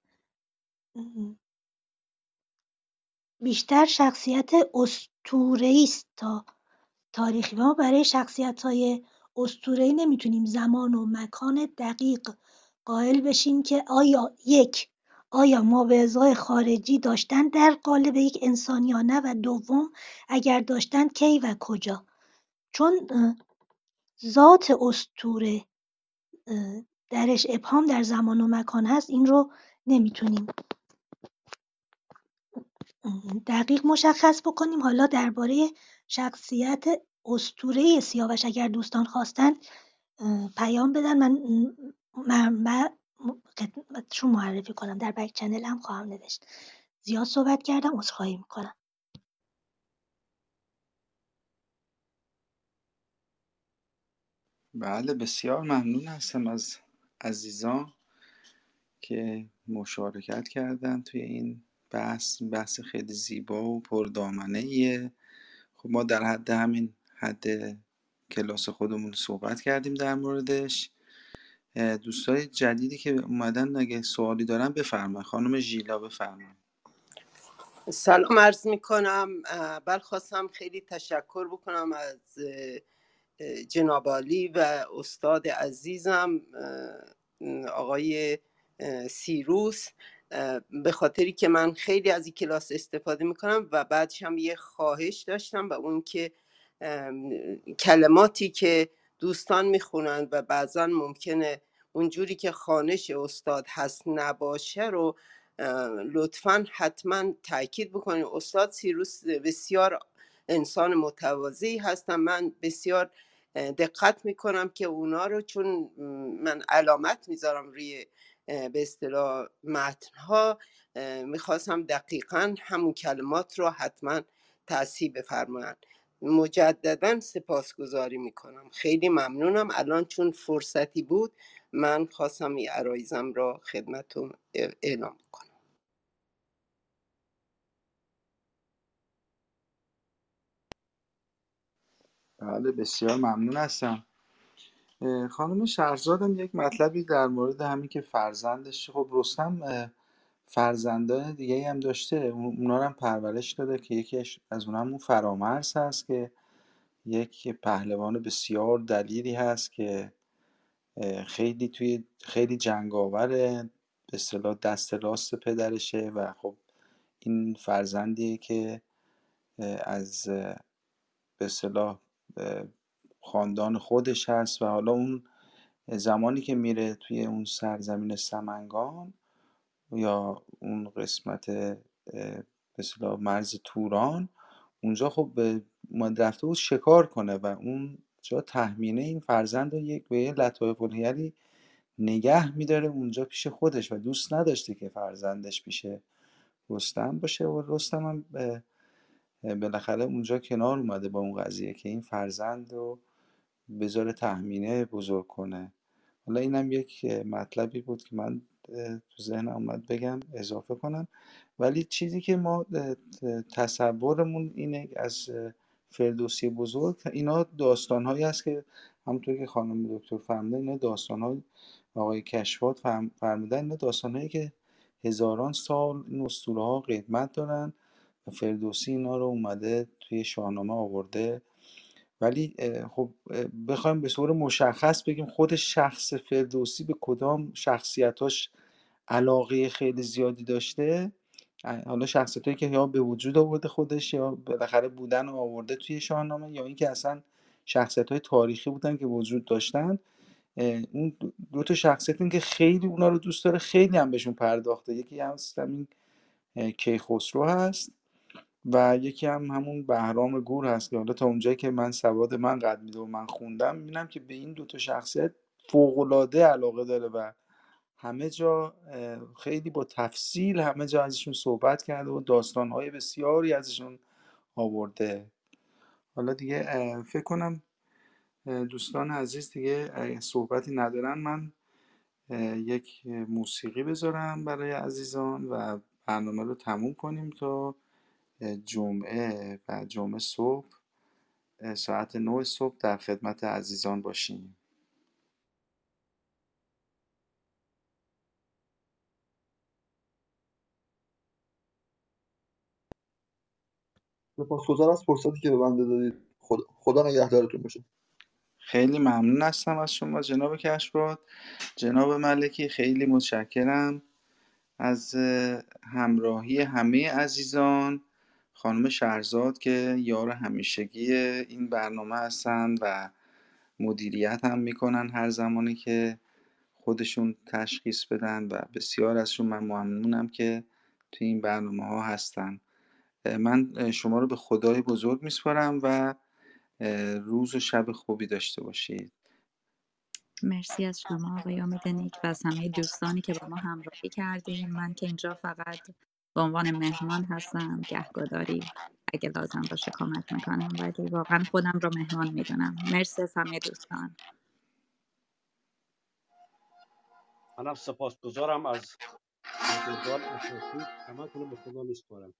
بیشتر شخصیت اسطوره‌ای است تا تاریخی. ما برای شخصیت‌های اسطوره‌ای نمی‌تونیم زمان و مکان دقیق قائل بشیم که آیا یک آیا ماوعظه‌های خارجی داشتن در قالب یک انسان یا نه و دوم اگر داشتن کی و کجا؟ چون ذات اسطوره درش ابهام در زمان و مکان هست این رو نمی‌تونیم دقیق مشخص بکنیم. حالا درباره شخصیت اسطوره سیاوش اگر دوستان خواستن پیام بدن. من منبع خدمتشون معرفی کنم. در بک چنل هم خواهم نوشت. زیاد صحبت کردم عذرخواهی می‌کنم. بله بسیار ممنون هستم از عزیزان که مشارکت کردن توی این بحث بحث خیلی زیبا و پردامنه ایه خب ما در حد همین حد کلاس خودمون صحبت کردیم در موردش. دوستای جدیدی که اومدن اگه سوالی دارن بفرمایید خانم ژیلا بفرمایید سلام عرض می کنم بل خواستم خیلی تشکر بکنم از جناب عالی و استاد عزیزم آقای سیروس. به خاطری که من خیلی از این کلاس استفاده می‌کنم و بعدش هم یه خواهش داشتم و اون که کلماتی که دوستان می‌خونند و بعضا ممکنه اونجوری که خانش استاد هست نباشه رو لطفا حتما تاکید بکنید استاد سیروس بسیار انسان متواضعی هستم. من بسیار دقت می‌کنم که اونا رو چون من علامت می‌ذارم روی به اصطلاح متنها می‌خواستم دقیقا همون کلمات رو حتما تصحیح بفرمایند مجددا سپاسگزاری می‌کنم. خیلی ممنونم. الان چون فرصتی بود من خواستم این عرایزم را خدمتون اعلام کنم. بله بسیار ممنون هستم. خانم شهرزادم یک مطلبی در مورد همین که فرزندش خب رستم فرزندان دیگه هم داشته. اونا هم پرورش داده که یکی از اونها همون فرامرز هست که یک پهلوان بسیار دلیری هست که خیلی توی خیلی جنگاوره به اصطلاح دست راست پدرشه و خب این فرزندیه که از به اصطلاح خاندان خودش هست و حالا اون زمانی که میره توی اون سرزمین سمنگان یا اون قسمت اصطلاح مرز توران اونجا خب به رفته بود شکار کنه و اون جا تحمینه این فرزند رو یک به یه لطایف الحیلی نگه میداره اونجا پیش خودش و دوست نداشته که فرزندش پیش رستم باشه و رستم هم بالاخره اونجا کنار اومده با اون قضیه که این فرزند رو بذاره تحمینه بزرگ کنه. حالا اینم یک مطلبی بود که من تو ذهنم اومد بگم اضافه کنم. ولی چیزی که ما تصورمون اینه از فردوسی بزرگ اینا داستان هایی هست که همونطور که خانم دکتر فرمودن اینا داستان های آقای کشفات فرمودن. اینا داستان هایی که هزاران سال این اسطوره ها قدمت دارن و فردوسی اینا رو اومده توی شاهنامه آورده. ولی خب بخوایم به صور مشخص بگیم خود شخص فردوسی به کدام شخصیتاش علاقه خیلی زیادی داشته؟ حالا شخصیت هایی که یا به وجود آورده خودش یا بالاخره بودن و آورده توی شاهنامه یا اینکه اصلا شخصیت های تاریخی بودن که وجود داشتن. اون دو تا شخصیت این که خیلی اونا رو دوست داره خیلی هم بهشون پرداخته. یکی هم همین کیخسرو هست. و یکی هم همون بهرام گور هست که حالا تا اونجایی که من سواد من قد میده و من خوندم می‌بینم که به این دوتا شخصیت فوقالعاده علاقه داره و همه جا خیلی با تفصیل همه جا ازشون صحبت کرده و داستانهای بسیاری ازشون آورده. حالا دیگه فکر کنم دوستان عزیز دیگه صحبتی ندارن. من یک موسیقی بذارم برای عزیزان و برنامه رو تموم کنیم تا جمعه و جمعه صبح ساعت 9 صبح در خدمت عزیزان باشیم. سپاسگزار از فرصتی که به بنده دادید. خدا, خدا نگهدارتون باشه. خیلی ممنون هستم از شما جناب کشباد جناب ملکی خیلی متشکرم از همراهی همه عزیزان. خانم شهرزاد که یار همیشگی این برنامه هستند و مدیریت هم می‌کنن هر زمانی که خودشون تشخیص بدن و بسیار ازشون من ممنونم که توی این برنامه ها هستن. من شما رو به خدای بزرگ میسپارم و روز و شب خوبی داشته باشید. مرسی از شما آقای امید نیک و از همه دوستانی که با ما همراهی کردیم من که اینجا فقط به عنوان مهمان هستم گهگداری اگه لازم باشه کمک می‌کنم ولی واقعا خودم رو مهمان می‌دونم. مرسی از همه دوستان. منم سپاسگزارم از انتظار اساسی همه به خدا میسپارم.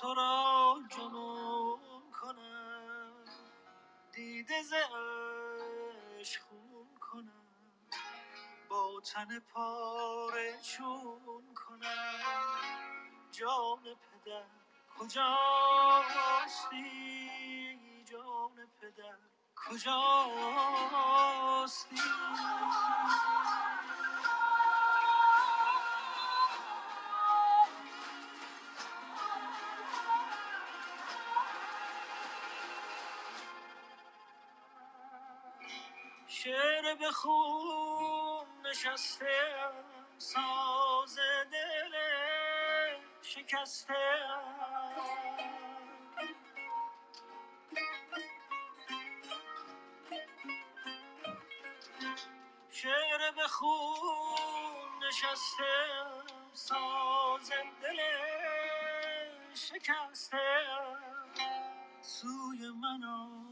تو را جنون کنم. دیده ز خون کنم. با تن پاره چون کنم. جان پدر کجاستی جان پدر کجاستی به خون نشسته ساز دل شکسته شعر به خون نشسته ساز دل شکسته سوی منو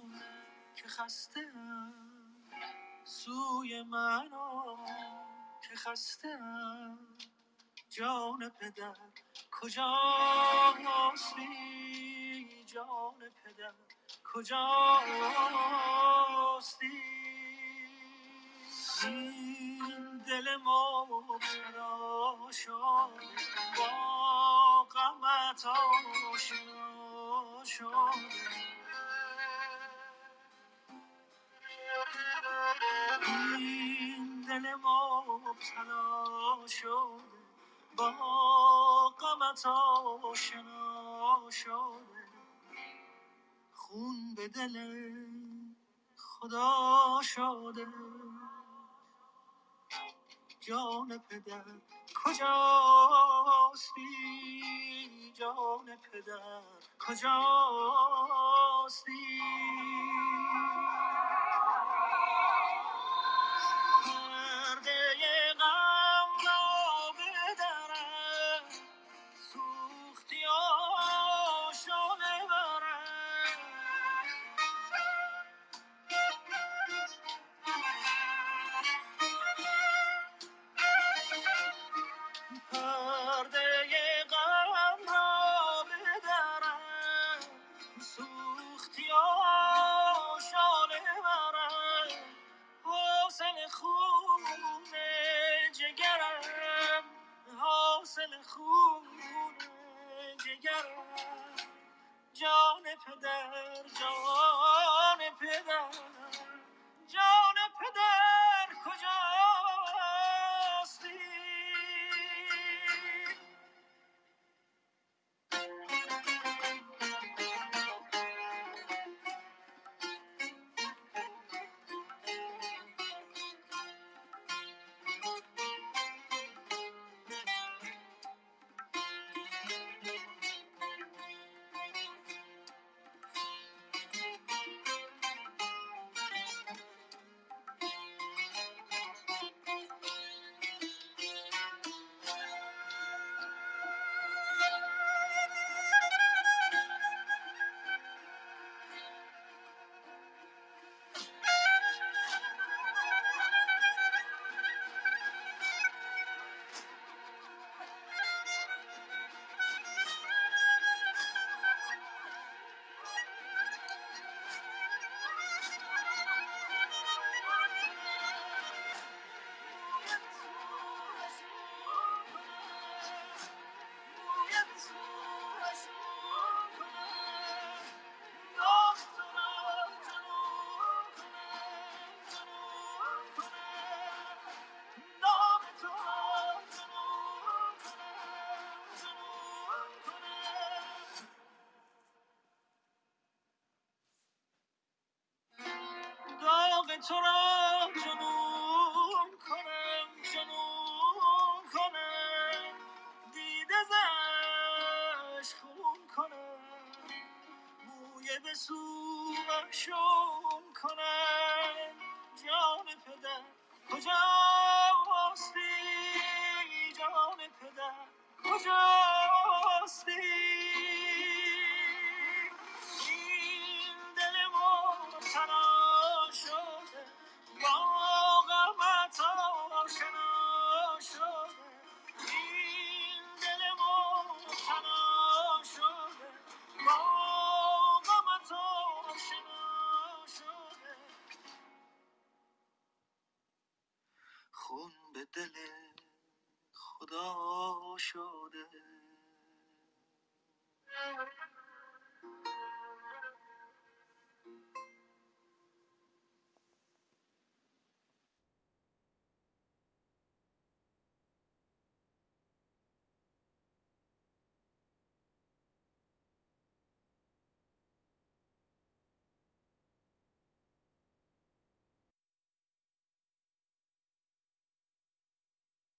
که خسته سوی من که خسته جان پدر کجا هستی جان پدر کجا هستی این دل مبتلا شد با غمت آشنا این دل ما مبتلا شده با غمت آشنا شده. خون به دل خدا شده. جان پدر کجاست جان پدر کجاست تو را جنون کنم جنون کنم. دیده زش خون کنم. موی به شون کنم. جان پدر کجاستی جان پدر کجاستی